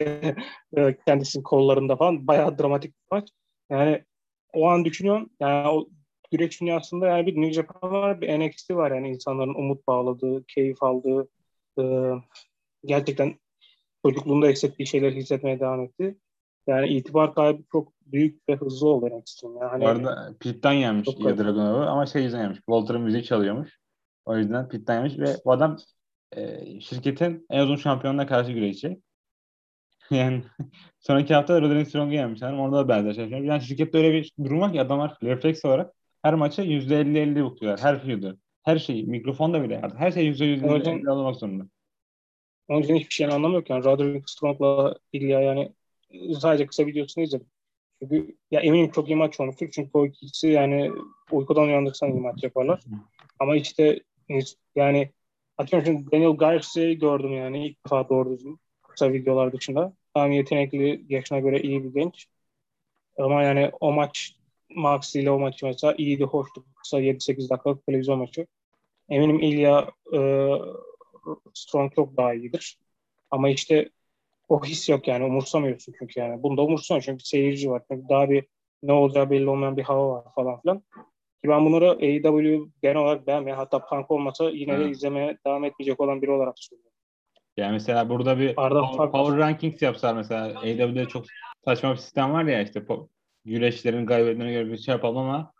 *laughs* Kendisinin kollarında falan. Bayağı dramatik bir maç. Yani o an düşünüyorum. Yani o güreş dünyasında yani bir New Japan var, bir NXT var. Yani insanların umut bağladığı, keyif aldığı, e, gerçekten çocukluğunda hissettiği şeyleri hissetmeye devam etti. Yani itibar kaybı çok büyük ve hızlı oldu NXT'nin. Yani hani bu arada Pit'ten yenmiş garip. Dragunov'u ama şey yüzden yenmiş. Walter'ın müziği çalıyormuş. O yüzden Pit'ten yenmiş ve bu adam e, şirketin en uzun şampiyonuna karşı güreşecek. *laughs* Yani sonraki hafta Roderick Strong'u yenmiş. Yani orada da benzer şey yapıyor. Yani şirkette öyle bir durum var ki adamlar refleks olarak her maçı %50-50 bukluyorlar. Her feud'u. her şeyi, mikrofon da bile artık her şey yüzde yüz Onun için- elde almak zorunda. Onun için hiçbir şeyini anlamıyor ki. Yani Roderick Strong'la İlya yani sadece kısa videosunu izledim. Çünkü ya eminim çok iyi maç olmuştur. Çünkü o ikisi yani uykudan uyandırsan iyi maç yaparlar. Ama işte yani atıyorum şimdi Daniel Garcia'yı gördüm yani ilk defa doğru düzgün kısa videolar dışında. Tam yetenekli, yaşına göre iyi bir genç. Ama yani o maç Max ile o maçı mesela iyiydi, hoştu. Kısa 7-8 dakikalık televizyon maçı. Eminim İlya e, Strong çok daha iyidir. Ama işte o his yok yani umursamıyorsun çünkü yani. Bunda umursamıyorsun çünkü seyirci var. Çünkü daha bir ne olacağı belli olmayan bir hava var falan filan. Ki ben bunları AEW genel olarak beğenmiyorum. Hatta Punk olmasa yine de izlemeye devam etmeyecek olan biri olarak söylüyorum. Yani mesela burada bir Arada power, power rankings yapsalar mesela AEW'de çok saçma bir sistem var ya işte güreşlerin kaybettiğine göre bir şey yapalım ama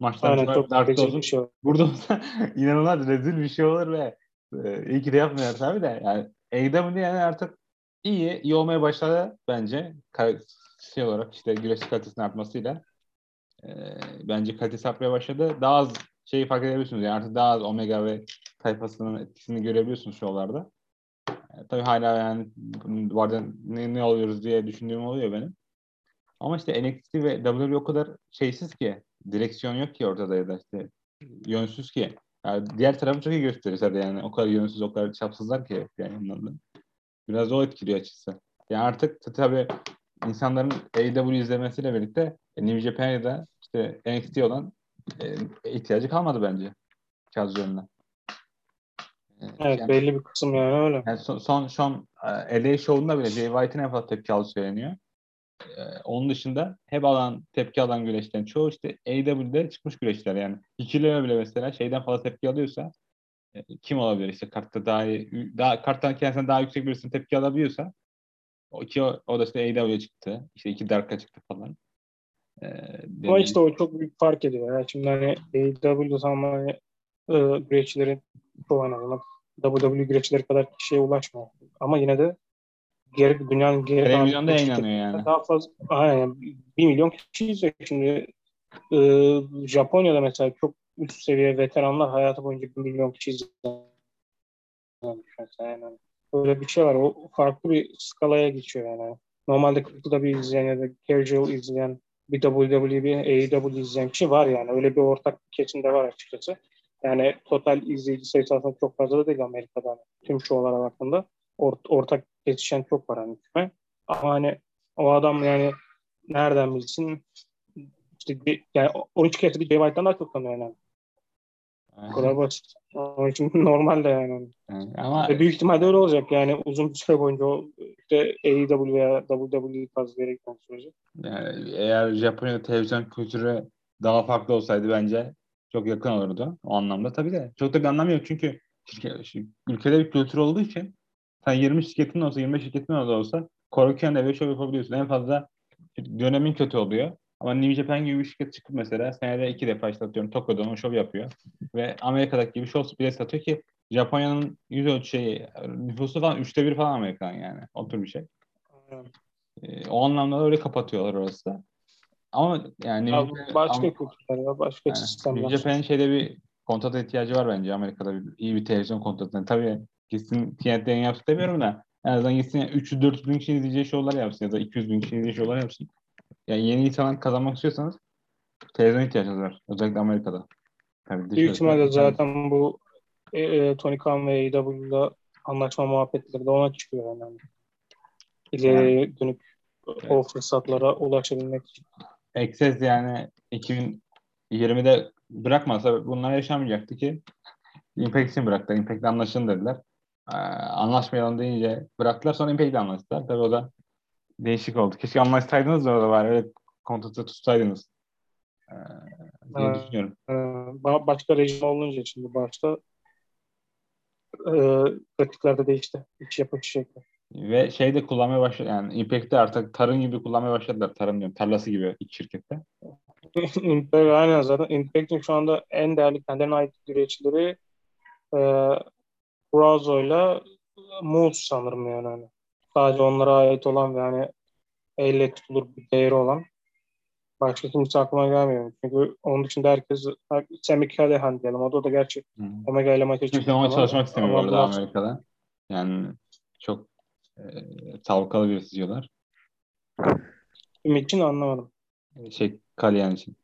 maçlar Aynen çok dark olsun. şey. Burada olsa *laughs* inanılmaz rezil bir şey olur ve e, iyi ki de yapmıyor tabii de yani AEW yani artık iyi, iyi olmaya başladı bence. Şey olarak işte güreş kalitesinin artmasıyla e, bence kalitesi artmaya başladı. Daha az şeyi fark edebiliyorsunuz yani artık daha az Omega ve tayfasının etkisini görebiliyorsunuz şovlarda. E, tabii hala yani vardı ne, ne oluyoruz diye düşündüğüm oluyor benim. Ama işte NXT ve WWE o kadar şeysiz ki, direksiyon yok ki ortada ya da işte yönsüz ki. Yani diğer tarafı çok iyi gösteriyor zaten yani. O kadar yönsüz, o kadar çapsızlar ki yani yanlarında. Biraz o etkiliyor açıkçası. Yani artık tabii insanların AEW izlemesiyle birlikte e, New Japan ya da işte NXT olan e, ihtiyacı kalmadı bence. Kaz yönünden. Evet yani- belli bir kısım yani öyle. yani son, son, son e, LA Show'unda bile Jay White'in en fazla tepki aldığı söyleniyor. E, onun dışında hep alan tepki alan güreşlerin çoğu işte AEW'de çıkmış güreşler yani. Hikileme bile mesela şeyden fazla tepki alıyorsa e, kim olabilir işte kartta daha iyi, daha karttan kendisinden daha yüksek birisinin tepki alabiliyorsa o iki o, o da işte AEW'ye çıktı. İşte iki Dark'a çıktı falan. E, Ama işte o çok büyük fark ediyor. Yani şimdi hani AEW'de tamam hani e, güreşçilerin çoğu en azından WWE güreşçileri kadar kişiye ulaşmıyor. Ama yine de geri, dünyanın geri Televizyonda yayınlanıyor yani. Daha fazla, aynen, bir milyon kişi izliyor. Şimdi e, Japonya'da mesela çok üst seviye veteranlar hayatı boyunca bir milyon kişi izliyor. Yani öyle bir şey var. O farklı bir skalaya geçiyor yani. Normalde bir izleyen ya da casual izleyen bir WWE, bir AEW izleyen kişi var yani. Öyle bir ortak kesimde var açıkçası. Yani total izleyici sayısı aslında çok fazla da değil Amerika'da. Hani tüm şovlara baktığında Ort- ortak kesişen çok var hani küme. Ama hani o adam yani nereden bilsin işte bir- yani 13 kere Jay White'dan daha çok tanıyor yani. O kadar basit. Onun için *laughs* normal de yani. Ama Ve büyük ihtimalle öyle olacak yani uzun bir süre boyunca o işte AEW veya WWE tarzı yere gitmek sürece. Yani eğer Japonya televizyon kültürü daha farklı olsaydı bence çok yakın olurdu o anlamda. Tabii de çok da bir anlamı yok çünkü şirket, ülkede bir kültür olduğu için sen 20 şirketin olsa 25 şirketin olsa korkuyan bir show yapabiliyorsun. En fazla dönemin kötü oluyor. Ama New Japan gibi bir şirket çıkıp mesela senede iki defa işte atıyorum Tokyo'da onun show yapıyor. Ve Amerika'daki gibi show bile satıyor ki Japonya'nın yüz ölçeği nüfusu falan üçte bir falan Amerikan yani. O tür bir şey. Ee, o anlamda da öyle kapatıyorlar orası da. Ama yani Ya New Japan- başka kültürler ya, başka yani sistemler. New Japan'in şeyde bir kontrata ihtiyacı var bence Amerika'da bir, iyi bir televizyon kontratına. Tabii gitsin TNT yayın yapsın demiyorum da en azından gitsin yani 300-400 bin kişi izleyeceği şovlar yapsın ya da 200 bin kişi izleyeceği şovlar yapsın. Yani yeni insanlar kazanmak istiyorsanız televizyon ihtiyacınız var. Özellikle Amerika'da. Tabii Büyük ihtimalle zaten bu e, e, Tony Khan ve AEW'da anlaşma muhabbetleri de ona çıkıyor yani. İleriye dönük o fırsatlara ulaşabilmek için. Access yani 2020'de bırakmasa bunlar yaşamayacaktı ki Impact için bıraktılar. Impact'le anlaşın dediler. Ee, anlaşmayalım deyince bıraktılar. Sonra Impact'le anlaştılar. Tabii o da değişik oldu. Keşke anlaşsaydınız da orada var. Öyle kontratı tutsaydınız. Ee, diye Evet. düşünüyorum. Ee, ba- başka rejim olunca şimdi başta e, pratikler de değişti. İş yapış şekli. Ve şey de kullanmaya başladı. Yani Impact'te artık tarım gibi kullanmaya başladılar. Tarım diyorum. Tarlası gibi iki şirkette. *laughs* Impact, aynen zaten Impact'in şu anda en değerli kendilerine ait güreşçileri e, Brazo'yla Moose sanırım yani. Hani. Sadece onlara ait olan ve yani elle tutulur bir değeri olan Başka kimse aklıma gelmiyor. Çünkü onun dışında herkes Sammy Callahan diyelim. O da, o da gerçi Hı. Omega ile maça çıktı. Kimse ona çalışmak istemiyor orada Amerika'da. Yani çok e, savkalı birisi diyorlar. Kim için anlamadım. Şey Kalyan için.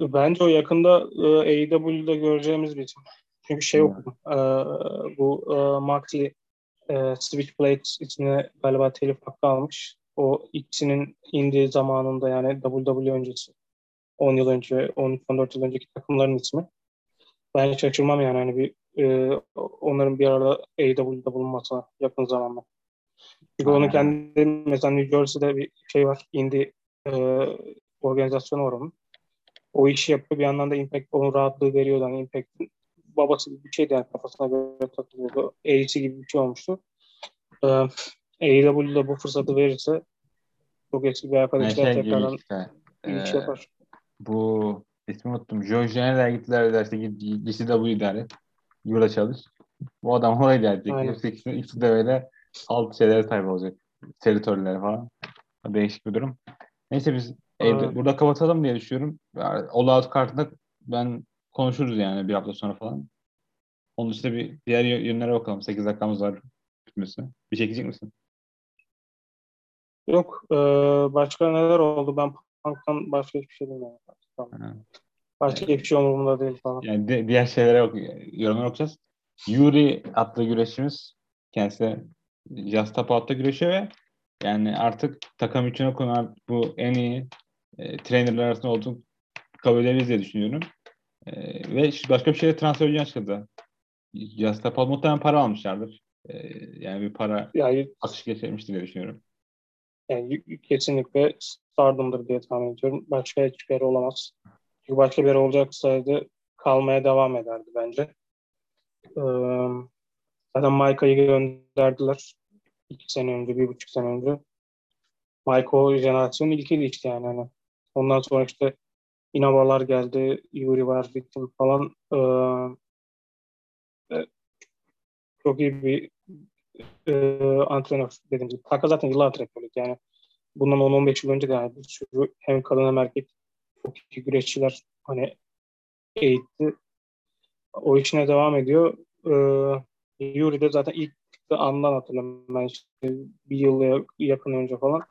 Bence o yakında e, AEW'da göreceğimiz bir isim. Çünkü şey Hı. okudum. E, bu e, Moxley e, Switchblade içine galiba telif hakkı almış. O ikisinin indiği zamanında yani WWE öncesi 10 yıl önce, 13-14 yıl önceki takımların ismi. Ben hiç şaşırmam yani hani bir e, onların bir arada AEW'da bulunmasına yakın zamanda. Çünkü onun kendi mesela New Jersey'de bir şey var. Indie e, organizasyonu var onun. O işi yapıyor. Bir yandan da Impact onun rahatlığı veriyordu. Hani Impact'in babası gibi bir şeydi yani kafasına göre takılıyordu. AEC gibi bir şey olmuştu. Ee, AEW'da bu fırsatı verirse çok eski bir arkadaşlar şey tekrardan işte. bir e, iş yapar. bu ismi unuttum. Joe General'e gittiler derse git Yurda çalış. Bu adam oraya gelecek. Aynen. Hepsi ikisi, ikisi de böyle alt şeylere sahip olacak. Teritörlere falan. Değişik bir durum. Neyse biz evde, burada kapatalım diye düşünüyorum. All Out kartında ben konuşuruz yani bir hafta sonra falan. Onun dışında bir diğer yö- yönlere bakalım. 8 dakikamız var bitmesi. Bir şey ekleyecek misin? Yok. e, başka neler oldu? Ben Punk'tan başka hiçbir şey bilmiyorum. Tamam. Ha. Başka hiçbir şey umurumda değil falan. Yani di- diğer şeylere bak, yorumlar okuyacağız. Yuri adlı güreşçimiz kendisi Just Tap Out'ta güreşiyor ve yani artık takım içine konan bu en iyi e, trainerler arasında olduğunu kabul ederiz diye düşünüyorum. E, ve başka bir şeyle transfer oyuncu açıldı. Just Tap Out muhtemelen para almışlardır. E, yani bir para Yani, akışı geçirmiştir diye düşünüyorum. yani kesinlikle Stardom'dur diye tahmin ediyorum. Başka hiçbir yere olamaz. Başka bir olacaksaydı kalmaya devam ederdi bence. Ee, zaten Maika'yı gönderdiler. iki sene önce, bir buçuk sene önce. Maika o jenerasyonun ilkiydi işte yani. Hani. Ondan sonra işte Inabalar geldi, Yuri var, Victim falan. Ee, e, çok iyi bir e, antrenör dediğim gibi. Taka zaten yıllardır hep. Yani bundan 10-15 yıl önce de yani bir sürü hem kadın hem erkek çok iyi güreşçiler hani eğitti. O işine devam ediyor. Ee, Yuri de zaten ilk çıktığı andan hatırlıyorum ben işte bir yıla yakın önce falan.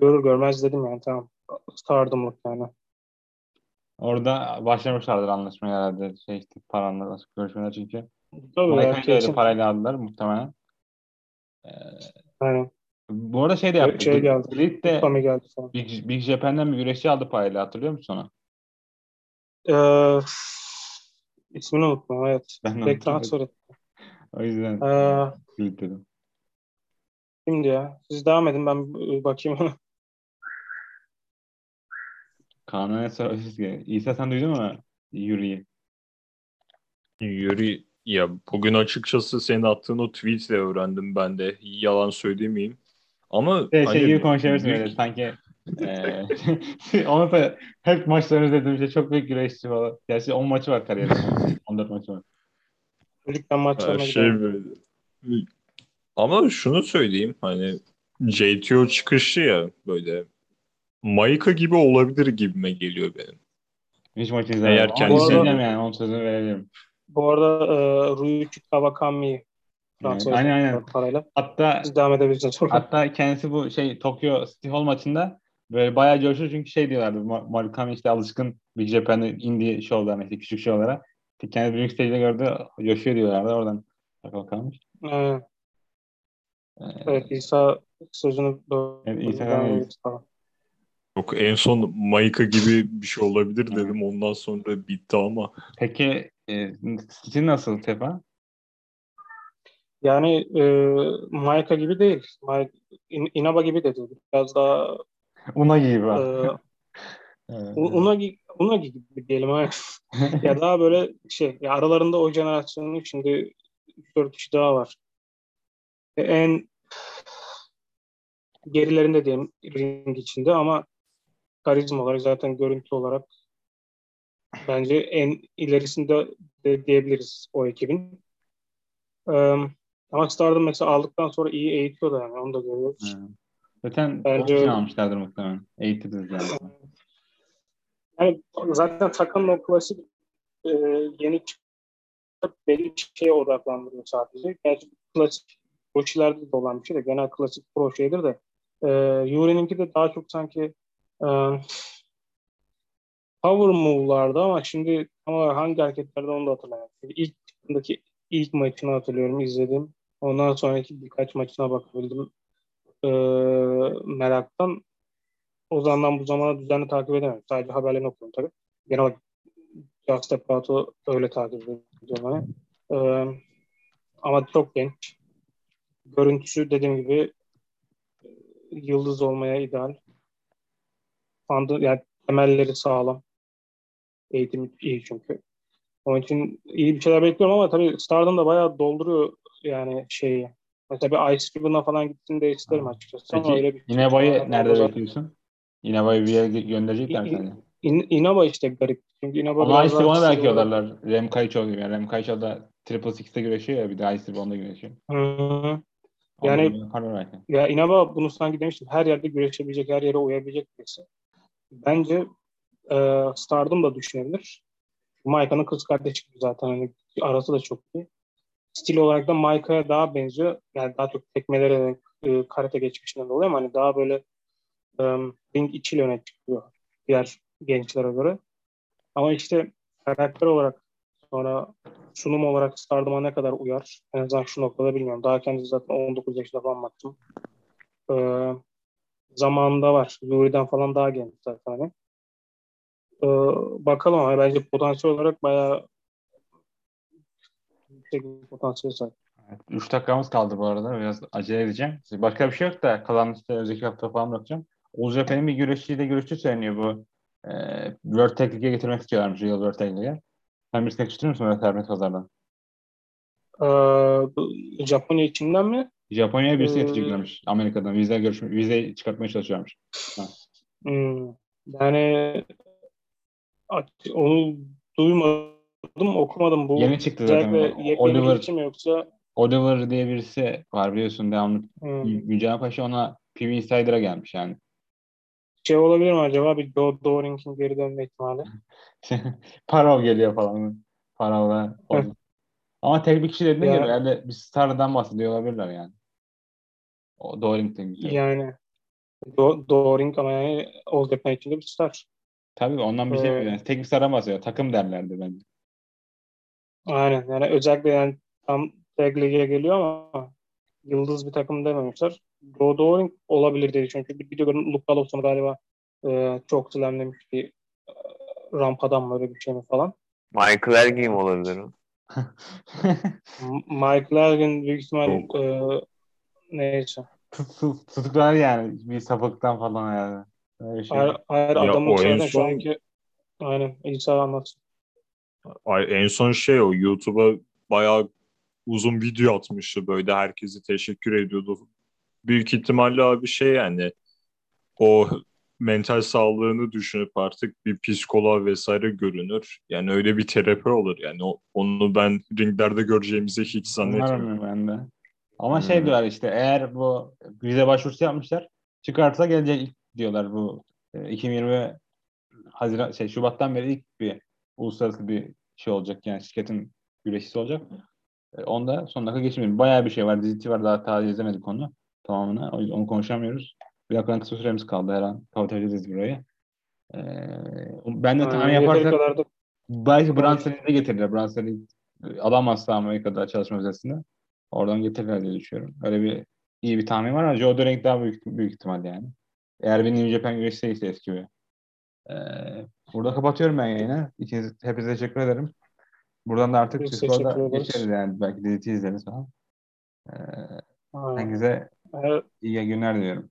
Görür görmez dedim yani tamam. Stardom'luk yani. Orada başlamışlardır anlaşmaya herhalde. Şey işte paranla görüşmeler çünkü. Tabii ya, Maika'yı da öyle kesin. parayla aldılar muhtemelen. E, Aynen. Bu arada şey de yaptı. Şey geldi. Elite de geldi. Big, Big Japan'den bir güreşçi aldı parayla hatırlıyor musun onu? Ee, ismini unuttum evet. Ben Direkt transfer etti. O yüzden Ee, dedim. kimdi ya? Siz devam edin ben bakayım ona. Kaan'a ne sorabiliriz ki? İsa sen duydun mu Yuri'yi? Yuri ya bugün açıkçası senin attığın o tweetle öğrendim ben de. Yalan söylemeyeyim. Ama Şey, hani şey gibi konuşabilirsin büyük- böyle sanki *laughs* eee *laughs* onu da hep maçlarını izlediğim şey çok büyük güreşçi falan. Gerçi 10 maçı var kariyerinde. *laughs* 14 maçı var. Ligden maçlarına şey gidelim. böyle. Ama şunu söyleyeyim hani JTO çıkışı ya böyle Maika gibi olabilir gibime geliyor benim. Hiç maç izlemedim. Eğer kendisi- izleyeceğim yani onun sözünü verebilirim. Bu arada e, Ryuichi Kawakami'yi Yani, aynen aynen. parayla. Hatta Siz devam edebilirsiniz sonra. hatta kendisi bu şey Tokyo City Hall maçında böyle bayağı coşuyor çünkü şey diyorlardı. Ma- Marukami işte alışkın Big Japan'ın indie şovlarına işte küçük şovlara. Kendi büyük stage'de gördü coşuyor diyorlardı. Oradan takıl kalmış. Ee, evet İsa sözünü Evet, İsa devam evet. edebiliriz falan. Yok en son Maika gibi bir şey olabilir dedim. Ondan sonra bitti ama. Peki e, sizin nasıl Tefa? Yani e, Maika gibi değil. Maika, In- Inaba gibi de değil. Biraz daha Una gibi e, *laughs* Unagi, Unagi gibi diyelim. *laughs* ya daha böyle şey ya aralarında o jenerasyonun şimdi 3-4 kişi daha var. E, En gerilerinde diyeyim ring içinde ama karizma olarak zaten görüntü olarak bence en ilerisinde de diyebiliriz o ekibin. Ee, ama Stardom mesela aldıktan sonra iyi eğitiyor da yani onu da görüyoruz. Hı. Zaten Bence onun almışlardır muhtemelen. Eğitiriz yani. Yani zaten takımın o klasik e, yeni çıkıp belli bir şeye odaklandırıyor sadece. Gerçi klasik Roşilerde de olan bir şey de genel klasik pro şeydir de e, Yuri'ninki de daha çok sanki e, power move'lardı ama şimdi ama hangi hareketlerde onu da hatırlamıyorum. İlk ilk maçını hatırlıyorum izledim. Ondan sonraki birkaç maçına bakabildim e, meraktan. O zamandan bu zamana düzenli takip edemiyorum. Sadece haberlerini okuyorum tabii. Genel olarak Just Out'u öyle takip ediyorum. Hani. E, ama çok genç. Görüntüsü dediğim gibi e, yıldız olmaya ideal. Fandı, yani temelleri sağlam. Eğitim iyi çünkü. Onun için iyi bir şeyler bekliyorum ama tabii Stardom da bayağı dolduruyor yani şeyi. Mesela bir Ice Ribbon'a falan gitsin de isterim açıkçası. ama öyle Peki bir İnebay'ı nerede Zaten- bekliyorsun? İnebay'ı bir yere gönderecekler İ- seni. İn, Inaba işte garip. Çünkü Inaba Ama Ice Ribbon'a belki yollarlar. Rem Kayço gibi. Yani Rem Kayço da Triple Six'te güreşiyor ya bir de Ice Ribbon'da güreşiyor. Hı hı. Onu Yani-. Ya Inaba bunu sanki demiştim. Her yerde güreşebilecek, her yere uyabilecek birisi. Bence e, Stardom da düşünebilir. Maika'nın kız kardeşi zaten. Hani arası da çok iyi. Stil olarak da Maika'ya daha benziyor. Yani daha çok tekmelere e, karate geçmişinden dolayı ama hani daha böyle e, ring içiyle öne çıkıyor diğer gençlere göre. Ama işte karakter olarak sonra sunum olarak Stardom'a ne kadar uyar? En azından şu noktada bilmiyorum. Daha kendisi zaten 19 yaşında falan baktım. Ee, zamanında var. Yuri'den falan daha genç zaten. Hani. Ee, bakalım ama bence potansiyel olarak bayağı yüksek bir potansiyel sahip. Evet, 3 dakikamız kaldı bu arada. Biraz acele edeceğim. Başka bir şey yok da kalan işte önümüzdeki hafta falan bakacağım. Oğuz Japan'ın bir güreşçiyle görüştüğü söyleniyor bu. E, World Tag League'e getirmek istiyorlarmış Real World Tag League'e. Sen birisine küstürür müsün öyle serbest pazardan? Ee, Japonya içinden mi? Japonya'ya birisi Ee, getireceklermiş Amerika'dan. Vize, görüşme, vize çıkartmaya çalışıyorlarmış. Hmm. Yani onu duymadım, okumadım. Bu Yeni çıktı zaten. Oliver, mi yoksa Oliver diye birisi var biliyorsun devamlı. hmm, Mücahit Paşa ona PV Insider'a gelmiş yani. şey olabilir mi acaba? Bir Joe Doring'in geri dönme ihtimali. *laughs* Parov geliyor falan. Parov'la. Ama tek bir kişi dediğin Ya- gibi herhalde bir stardan bahsediyor olabilirler yani. O Doring'den gidiyor. Yani Do Doring ama yani All Japan içinde bir star. Tabii ondan bir şey Ee. Yani tek bir stardan bahsediyor. Takım derlerdi bence. Aynen. Yani özellikle yani tam tag lig'e geliyor ama yıldız bir takım dememişler. Joe Doring olabilir dedi. Çünkü bir video gördüm. Luke Gallows galiba e, çok slamlemiş bir e, rampadan mı öyle bir şey mi falan. Michael Ergin mi olabilir o? *laughs* M- Michael Ergin büyük ihtimal e, neyse. Tut- tut- Tutuklar yani bir sapıktan falan yani. Öyle şey. Hayır, hayır Ya adamın o en zaten şu anki aynen İsa anlatsın. Ay, en son şey o YouTube'a bayağı uzun video atmıştı böyle herkesi teşekkür ediyordu. Büyük ihtimalle abi şey yani o mental sağlığını düşünüp artık bir psikoloğa vesaire görünür. Yani öyle bir terapi olur. Yani o- onu ben ringlerde göreceğimizi hiç zannetmiyorum. Umarım ben de. Ama şey Hmm. diyorlar işte eğer bu vize başvurusu yapmışlar çıkarsa gelecek ilk diyorlar bu e, 2020 Haziran şey Şubat'tan beri ilk bir uluslararası bir şey olacak yani şirketin güreşçisi olacak. E, onda son dakika geçmiyor. Bayağı bir şey var. Diziti var daha taze izlemedik onu tamamını. O yüzden onu konuşamıyoruz. Bir dakika kısa süremiz kaldı her an. Kapatabiliriz burayı. E, ben de tahmin yaparsak da Belki Branson'ı da getirirler. Branson'ı alamazsa Amerika'da çalışma vizesinde. Oradan getirirler diye düşünüyorum. Öyle bir iyi bir tahmin var ama Joe Doring daha büyük, büyük ihtimal yani. Eğer bir New Japan ise eski bir. Ee, burada kapatıyorum ben yayını. İkiniz, hepinize teşekkür ederim. Buradan da artık Discord'a geçeriz yani. Belki diziti izleriz falan. Ee, herkese Her- iyi günler diliyorum.